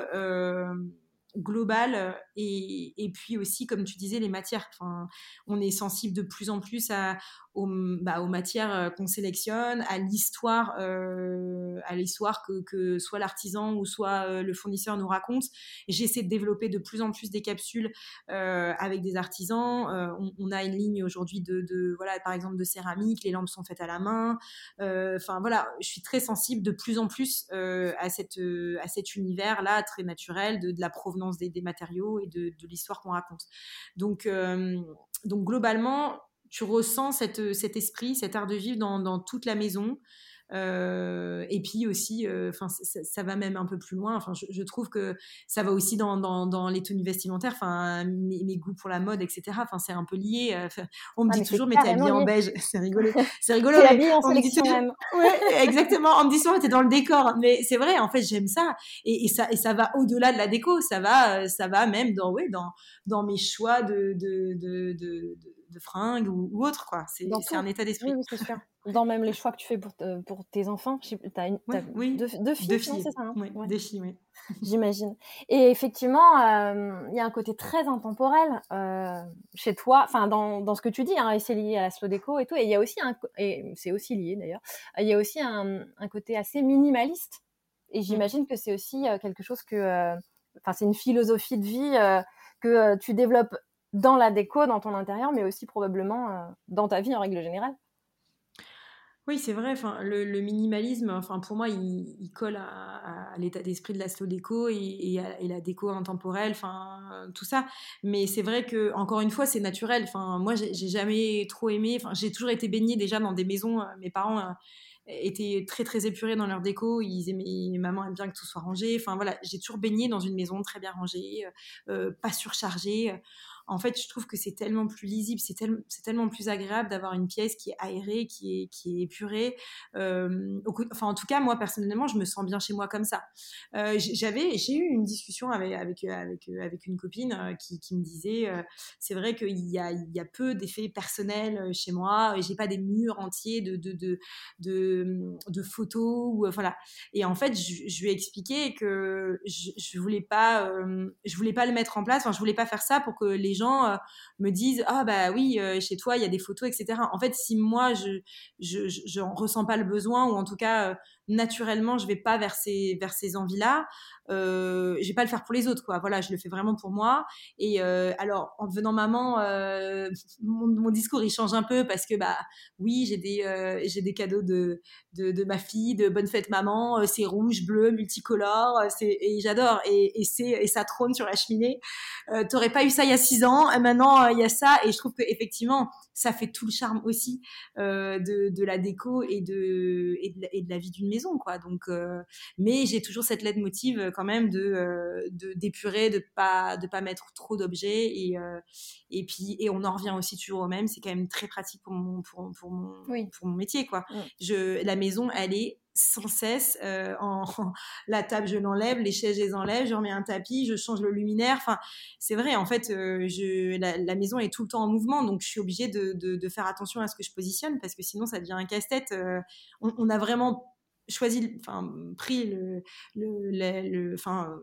B: Euh, global et, et, puis aussi comme tu disais les matières enfin on est sensible de plus en plus à, aux, bah, matières euh, qu'on sélectionne, à l'histoire, euh, à l'histoire que, que soit l'artisan ou soit euh, le fournisseur nous raconte. J'essaie de développer de plus en plus des capsules euh, avec des artisans. Euh, on, a une ligne aujourd'hui de, de, voilà, par exemple de céramique. Les lampes sont faites à la main. Euh, enfin voilà, je suis très sensible de plus en plus à cette à cet univers là très naturel de, de la provenance des, matériaux et de, l'histoire qu'on raconte. Donc donc globalement, tu ressens cet esprit, cet art de vivre dans toute la maison. Euh, et puis aussi, euh, enfin, ça, va même un peu plus loin. Enfin, je, trouve que ça va aussi dans, dans, les tenues vestimentaires, enfin, mes, goûts pour la mode, etc. Enfin, c'est un peu lié. Euh, on me ah, dit toujours, mais t'es habillée en beige. C'est rigolo. C'est rigolo.
A: habillée en sélection même.
B: Ouais, exactement. On me dit souvent, t'es dans le décor. Mais c'est vrai, en fait, j'aime ça. Et, ça, et ça va au-delà de la déco. Ça va, ça va même dans, ouais, dans, dans mes choix de, de, de, de de fringues ou, ou autre quoi. C'est un état d'esprit.
A: Oui, dans même les choix que tu fais pour, pour tes enfants. Tu as, une,
B: oui,
A: deux,
B: deux,
A: filles, c'est ça hein?
B: Oui, Deux filles, oui.
A: J'imagine. Et effectivement, euh, il y a un côté très intemporel euh, chez toi, enfin dans, dans, ce que tu dis, hein, et c'est lié à la slow déco et tout. Et il y a aussi un, et c'est aussi lié d'ailleurs, il y a aussi un, un côté assez minimaliste. Et mmh. j'imagine que c'est aussi euh, quelque chose que, enfin, c'est une philosophie de vie que tu développes dans la déco, dans ton intérieur, mais aussi probablement dans ta vie en règle générale.
B: Oui, c'est vrai. Enfin, le, minimalisme, enfin, pour moi, il, colle à, l'état d'esprit de la slow déco et, la déco intemporelle, enfin, tout ça. Mais c'est vrai que, encore une fois, c'est naturel. Enfin, moi, j'ai jamais trop aimé. Enfin, j'ai toujours été baignée déjà dans des maisons. Euh, mes parents euh, étaient très très épurés dans leur déco. Ils aimaient, maman aime bien que tout soit rangé. Enfin voilà, j'ai toujours baigné dans une maison très bien rangée, euh, pas surchargée en fait, je trouve que c'est tellement plus lisible, c'est tellement plus agréable d'avoir une pièce qui est aérée, qui est, qui est épurée. Euh, enfin, en tout cas, moi, personnellement, je me sens bien chez moi comme ça. Euh, j'avais, j'ai eu une discussion avec, avec, avec, une copine euh, qui, qui me disait, c'est vrai qu'il y a, y a peu d'effets personnels chez moi, et j'ai pas des murs entiers de, de, de, de, photos, ou, voilà. Et en fait, je, lui ai expliqué que je, je voulais pas, voulais pas le mettre en place, enfin, je voulais pas faire ça pour que les gens euh, me disent ah bah oui euh, chez toi il y a des photos etc en fait si moi je je, ressens pas le besoin ou en tout cas euh, naturellement, je vais pas vers ces, vers ces envies-là. Euh, je vais pas le faire pour les autres, quoi. Voilà, je le fais vraiment pour moi. Et euh, alors, en devenant maman, euh, mon, discours il change un peu parce que bah oui, j'ai des euh, j'ai des cadeaux de, de, ma fille, de bonne fête maman. c'est rouge, bleu, multicolore. C'est et j'adore. Et, et c'est et ça trône sur la cheminée. T'aurais pas eu ça il y a six ans. Maintenant il y a ça. Et je trouve que effectivement, ça fait tout le charme aussi de, de la déco et de et de, et de la vie d'une maison quoi. Donc, euh, mais j'ai toujours cette lettre motive euh, quand même de euh, d'épurer, de, pas de pas mettre trop d'objets et et puis et on en revient aussi toujours au même. C'est quand même très pratique pour mon pour, pour mon pour mon métier, quoi. Je la maison, elle est sans cesse. en, la table, je l'enlève, les chaises, je les enlève, je remets un tapis, je change le luminaire. Enfin, c'est vrai, en fait, je, la, maison est tout le temps en mouvement, donc je suis obligée de, de, faire attention à ce que je positionne parce que sinon, ça devient un casse-tête. on, on, a vraiment choisi, enfin, pris le, le, enfin,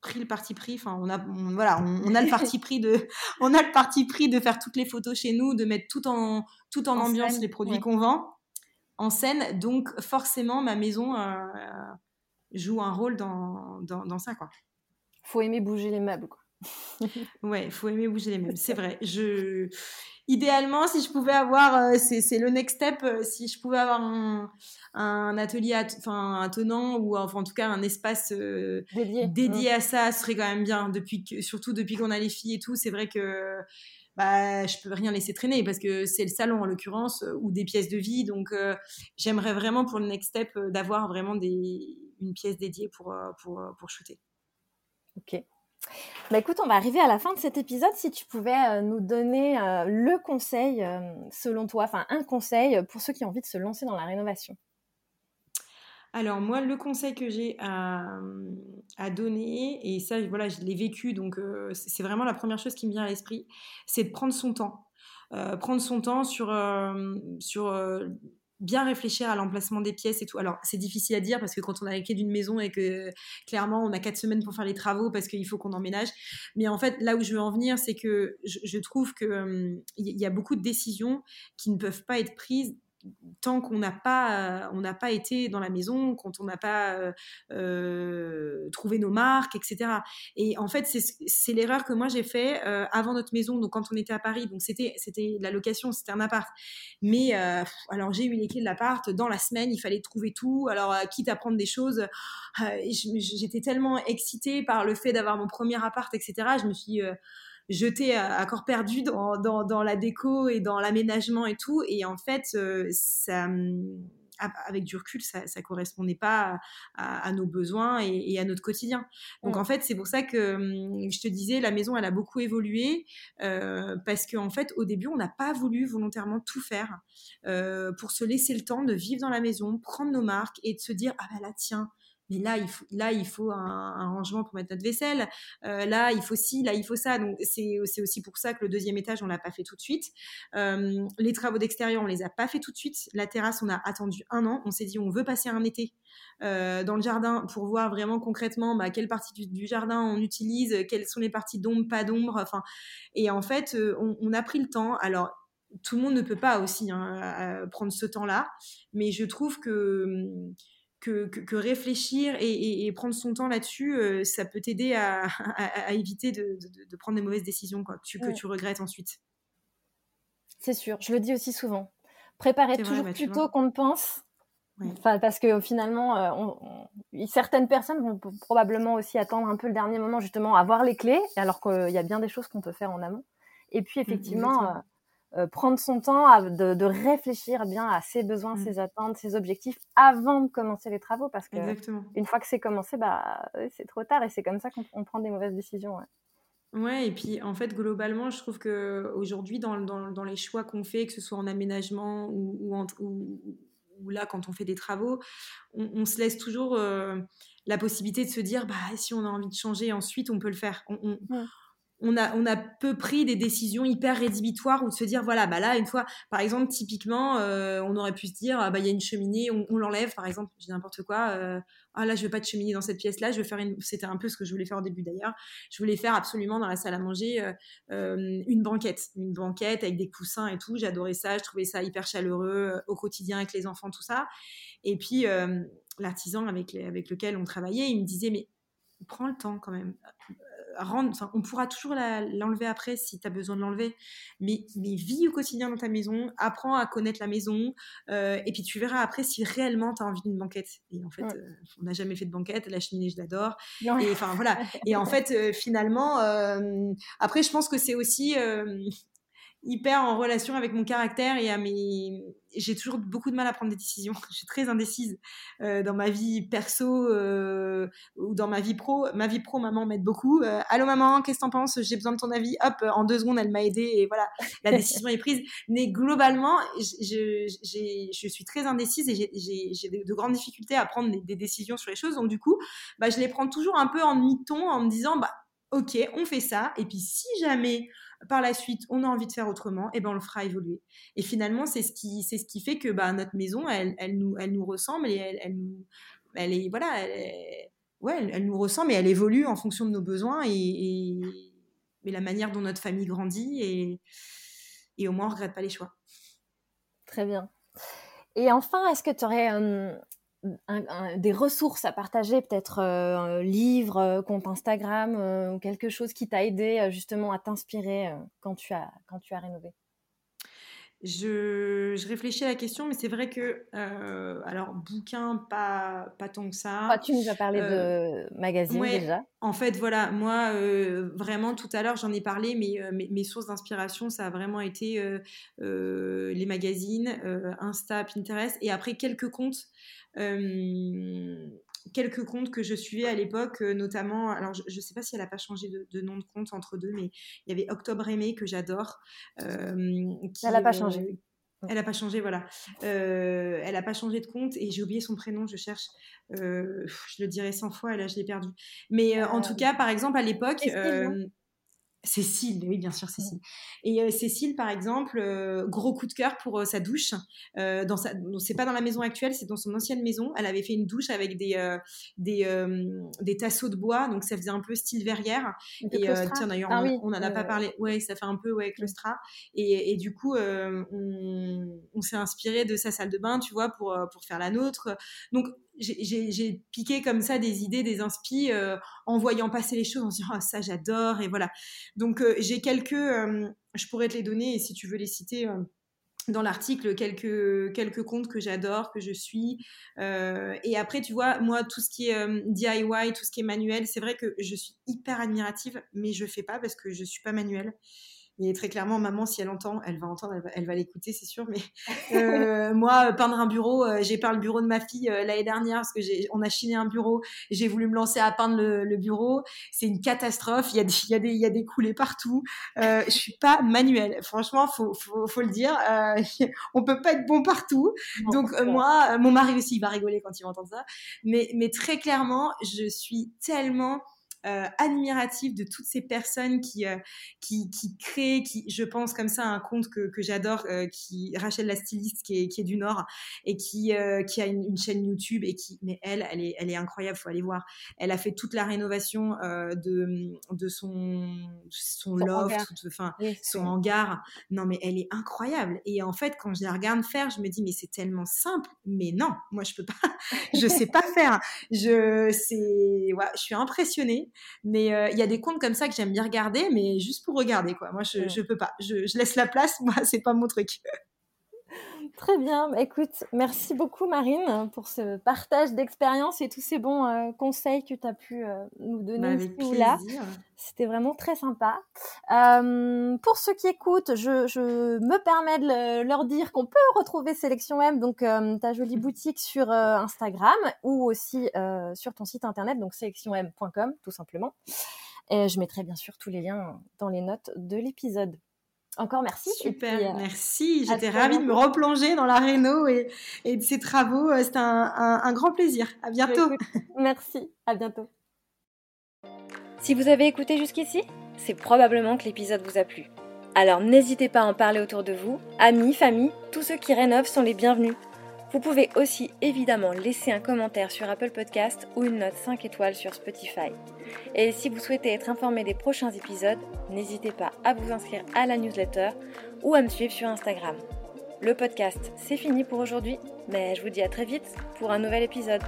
B: pris le parti pris. Enfin, on a, voilà, on, a le parti pris de, on a le parti pris de faire toutes les photos chez nous, de mettre tout en, tout en, ambiance les produits qu'on vend en scène. Donc, forcément, ma maison euh, joue un rôle dans, dans, dans, ça, quoi.
A: Faut aimer bouger les meubles, quoi.
B: Ouais, faut aimer bouger les meubles. C'est vrai. Je, idéalement, si je pouvais avoir, euh, c'est le next step, euh, si je pouvais avoir un, un atelier, enfin un tenant ou enfin, en tout cas un espace euh, dédié, à ça, ce serait quand même bien. Depuis que, surtout depuis qu'on a les filles et tout, c'est vrai que bah, je peux rien laisser traîner parce que c'est le salon en l'occurrence ou des pièces de vie. Donc j'aimerais vraiment pour le next step d'avoir vraiment des, une pièce dédiée pour, pour, pour shooter.
A: Ok. Bah écoute, on va arriver à la fin de cet épisode. Si tu pouvais euh, nous donner euh, le conseil, euh, selon toi, enfin un conseil pour ceux qui ont envie de se lancer dans la rénovation.
B: Alors moi, le conseil que j'ai à, donner, et ça, voilà, je l'ai vécu, donc c'est vraiment la première chose qui me vient à l'esprit, c'est de prendre son temps. prendre son temps sur, sur bien réfléchir à l'emplacement des pièces et tout. Alors, c'est difficile à dire parce que quand on a la clé d'une maison et que clairement on a quatre semaines pour faire les travaux parce qu'il faut qu'on emménage. Mais en fait, là où je veux en venir, c'est que je, trouve qu'il hum, y a beaucoup de décisions qui ne peuvent pas être prises tant qu'on n'a pas, on n'a pas été dans la maison, quand on n'a pas euh, euh, trouvé nos marques, etc. Et en fait, c'est l'erreur que moi j'ai fait euh, avant notre maison, donc quand on était à Paris. Donc c'était c'était la location, c'était un appart. Mais alors j'ai eu les clés de l'appart dans la semaine, il fallait trouver tout. Alors quitte à prendre des choses, j'étais tellement excitée par le fait d'avoir mon premier appart, etc. Je me suis jeté à, corps perdu dans, dans, dans, la déco et dans l'aménagement et tout. Et en fait, euh, ça, avec du recul, ça, ça correspondait pas à, nos besoins et, à notre quotidien. Donc en fait, c'est pour ça que hum, je te disais, la maison, elle a beaucoup évolué parce qu'en fait, au début, on n'a pas voulu volontairement tout faire pour se laisser le temps de vivre dans la maison, prendre nos marques et de se dire ah ben là tiens mais là il faut là il faut un, rangement pour mettre notre vaisselle. Euh, là il faut ci là il faut ça. Donc c'est aussi pour ça que le deuxième étage on l'a pas fait tout de suite. Euh, les travaux d'extérieur on les a pas fait tout de suite. La terrasse on a attendu un an. On s'est dit on veut passer un été euh, dans le jardin pour voir vraiment concrètement bah, quelle partie du, jardin on utilise quelles sont les parties d'ombre pas d'ombre enfin. Et en fait on, a pris le temps. Alors tout le monde ne peut pas aussi hein, prendre ce temps-là, mais je trouve que que, réfléchir et, prendre son temps là-dessus, euh, ça peut t'aider à, éviter de, prendre des mauvaises décisions quoi, que, tu, que tu regrettes ensuite.
A: C'est sûr, je le dis aussi souvent. Préparer toujours bah, plus tôt qu'on ne pense. parce que finalement, euh, certaines personnes vont probablement aussi attendre un peu le dernier moment, justement, à avoir les clés, alors qu'il y a bien des choses qu'on peut faire en amont. Et puis, mmh, effectivement, euh, prendre son temps de, réfléchir bien à ses besoins, mmh. ses attentes, ses objectifs avant de commencer les travaux parce que une fois que c'est commencé, bah c'est trop tard et c'est comme ça qu'on prend des mauvaises décisions.
B: Ouais. et puis en fait, globalement, je trouve que aujourd'hui, dans, dans, les choix qu'on fait, que ce soit en aménagement ou, ou, là, quand on fait des travaux, on, se laisse toujours euh, la possibilité de se dire, bah, si on a envie de changer ensuite, on peut le faire. On, on a, on a peu pris des décisions hyper rédhibitoires ou de se dire voilà bah là une fois par exemple typiquement euh, on aurait pu se dire ah, bah il y a une cheminée on, l'enlève par exemple je n'importe quoi euh, ah là je veux pas de cheminée dans cette pièce là je vais faire une c'était un peu ce que je voulais faire au début d'ailleurs je voulais faire absolument dans la salle à manger euh, une banquette une banquette avec des coussins et tout j'adorais ça je trouvais ça hyper chaleureux au quotidien avec les enfants tout ça. Et puis l'artisan avec, avec lequel on travaillait il me disait mais prends le temps quand même on pourra toujours l'enlever après si tu as besoin de l'enlever, mais, mais vis au quotidien dans ta maison, apprends à connaître la maison, euh, et puis tu verras après si réellement tu as envie d'une banquette. Et en fait, euh, on n'a jamais fait de banquette, la cheminée, je l'adore. Et enfin voilà. Et en fait, euh, finalement, après, je pense que c'est aussi hyper en relation avec mon caractère et à mes. J'ai toujours beaucoup de mal à prendre des décisions. Je suis très indécise euh, dans ma vie perso euh, ou dans ma vie pro. Ma vie pro, maman m'aide beaucoup. Euh, Allô maman, qu'est-ce que t'en penses? J'ai besoin de ton avis. Hop, en deux secondes, elle m'a aidé et voilà, la décision est prise. Mais globalement, je, je suis très indécise et j'ai de grandes difficultés à prendre des, décisions sur les choses. Donc du coup, bah, je les prends toujours un peu en demi-ton en me disant, bah ok, on fait ça. Et puis si jamais par la suite, on a envie de faire autrement, et ben on le fera évoluer. Et finalement, c'est ce qui, c'est ce qui fait que bah, notre maison, elle, elle, nous, elle nous ressemble et elle, elle, nous, elle est, voilà, elle, ouais, elle, nous ressemble et elle évolue en fonction de nos besoins et, la manière dont notre famille grandit et, et au moins on regrette pas les choix.
A: Très bien. Et enfin, est-ce que tu aurais euh, des ressources à partager, peut-être euh, un livre, euh, compte Instagram euh, ou quelque chose qui t'a aidé justement à t'inspirer quand, tu as, quand tu as rénové?
B: Je, je, réfléchis à la question, mais c'est vrai que, alors, bouquin, pas, pas tant que ça. Ah,
A: tu nous as parlé de magazine déjà.
B: En fait, voilà, moi, vraiment, tout à l'heure, j'en ai parlé, mais mes, mes, sources d'inspiration, ça a vraiment été les magazines, Insta, Pinterest, et après quelques comptes quelques comptes que je suivais à l'époque, notamment, alors je ne sais pas si elle n'a pas changé de, nom de compte entre deux, mais il y avait Octobre Aimé que j'adore.
A: elle n'a pas changé.
B: Elle n'a pas changé, voilà. elle n'a pas changé de compte et j'ai oublié son prénom, je cherche. je le dirais 100 fois et là je l'ai perdu. Mais en tout cas, par exemple, à l'époque. Cécile, oui, bien sûr, Cécile. Et euh, Cécile, par exemple, euh, gros coup de cœur pour euh, sa douche. dans sa, c'est pas dans la maison actuelle, c'est dans son ancienne maison. Elle avait fait une douche avec des des, des tasseaux de bois, donc ça faisait un peu style verrière. et tiens, d'ailleurs, ah on, n'en a pas parlé. Ouais, ça fait un peu ouais claustra. Et, et du coup, on, on s'est inspiré de sa salle de bain, tu vois, pour pour faire la nôtre. Donc j'ai piqué comme ça des idées, des inspi euh, en voyant passer les choses, en disant ah, ça j'adore et voilà. Donc euh, j'ai quelques, euh, je pourrais te les donner et si tu veux les citer dans l'article, quelques quelques comptes que j'adore, que je suis. et après tu vois moi tout ce qui est DIY, tout ce qui est manuel, c'est vrai que je suis hyper admirative, mais je fais pas parce que je suis pas manuelle. Et très clairement, maman, si elle entend, elle va entendre, elle va, l'écouter, c'est sûr. Mais euh, moi, peindre un bureau, j'ai peint le bureau de ma fille l'année dernière parce que on a chiné un bureau. J'ai voulu me lancer à peindre le, bureau. C'est une catastrophe. Il y a des, il y a des, il y a des coulées partout. Euh, je suis pas manuelle. Franchement, faut, faut, faut le dire. Euh, on peut pas être bon partout. Donc moi, mon mari aussi, il va rigoler quand il va entendre ça. Mais, mais très clairement, je suis tellement euh, admirative de toutes ces personnes qui, euh, qui, qui, créent, qui, je pense comme ça, un compte que, que j'adore, euh, qui Rachel la styliste, qui est, qui est du Nord et qui, qui a une, chaîne YouTube et qui, mais elle, elle est, elle est incroyable, faut aller voir. Elle a fait toute la rénovation de, de son, son, loft, enfin, son hangar. Non, mais elle est incroyable. Et en fait, quand je la regarde faire, je me dis, mais c'est tellement simple. Mais non, moi, je peux pas, je sais pas faire. Je, c'est, ouais, je suis impressionnée. Mais euh, il y a des comptes comme ça que j'aime bien regarder, mais juste pour regarder, quoi. Moi, je, je peux pas. Je, je, laisse la place. Moi, c'est pas mon truc.
A: Très bien. Bah, écoute, merci beaucoup, Marine, pour ce partage d'expérience et tous ces bons euh, conseils que tu as pu euh, nous donner
B: bah, là.
A: C'était vraiment très sympa. pour ceux qui écoutent, je, je me permets de leur dire qu'on peut retrouver Sélection M, donc ta jolie boutique sur Instagram ou aussi sur ton site internet, donc sélectionm.com, tout simplement. Et je mettrai bien sûr tous les liens dans les notes de l'épisode. Encore merci.
B: Super, euh, merci. J'étais ravie de me replonger dans la réno et, de ces travaux. Euh, c'était un, grand plaisir. À bientôt.
A: merci, à bientôt. Si vous avez écouté jusqu'ici, c'est probablement que l'épisode vous a plu. Alors n'hésitez pas à en parler autour de vous. Amis, famille, tous ceux qui rénovent sont les bienvenus. Vous pouvez aussi évidemment laisser un commentaire sur Apple Podcast ou une note 5 étoiles sur Spotify. Et si vous souhaitez être informé des prochains épisodes, n'hésitez pas à vous inscrire à la newsletter ou à me suivre sur Instagram. Le podcast, c'est fini pour aujourd'hui, mais je vous dis à très vite pour un nouvel épisode.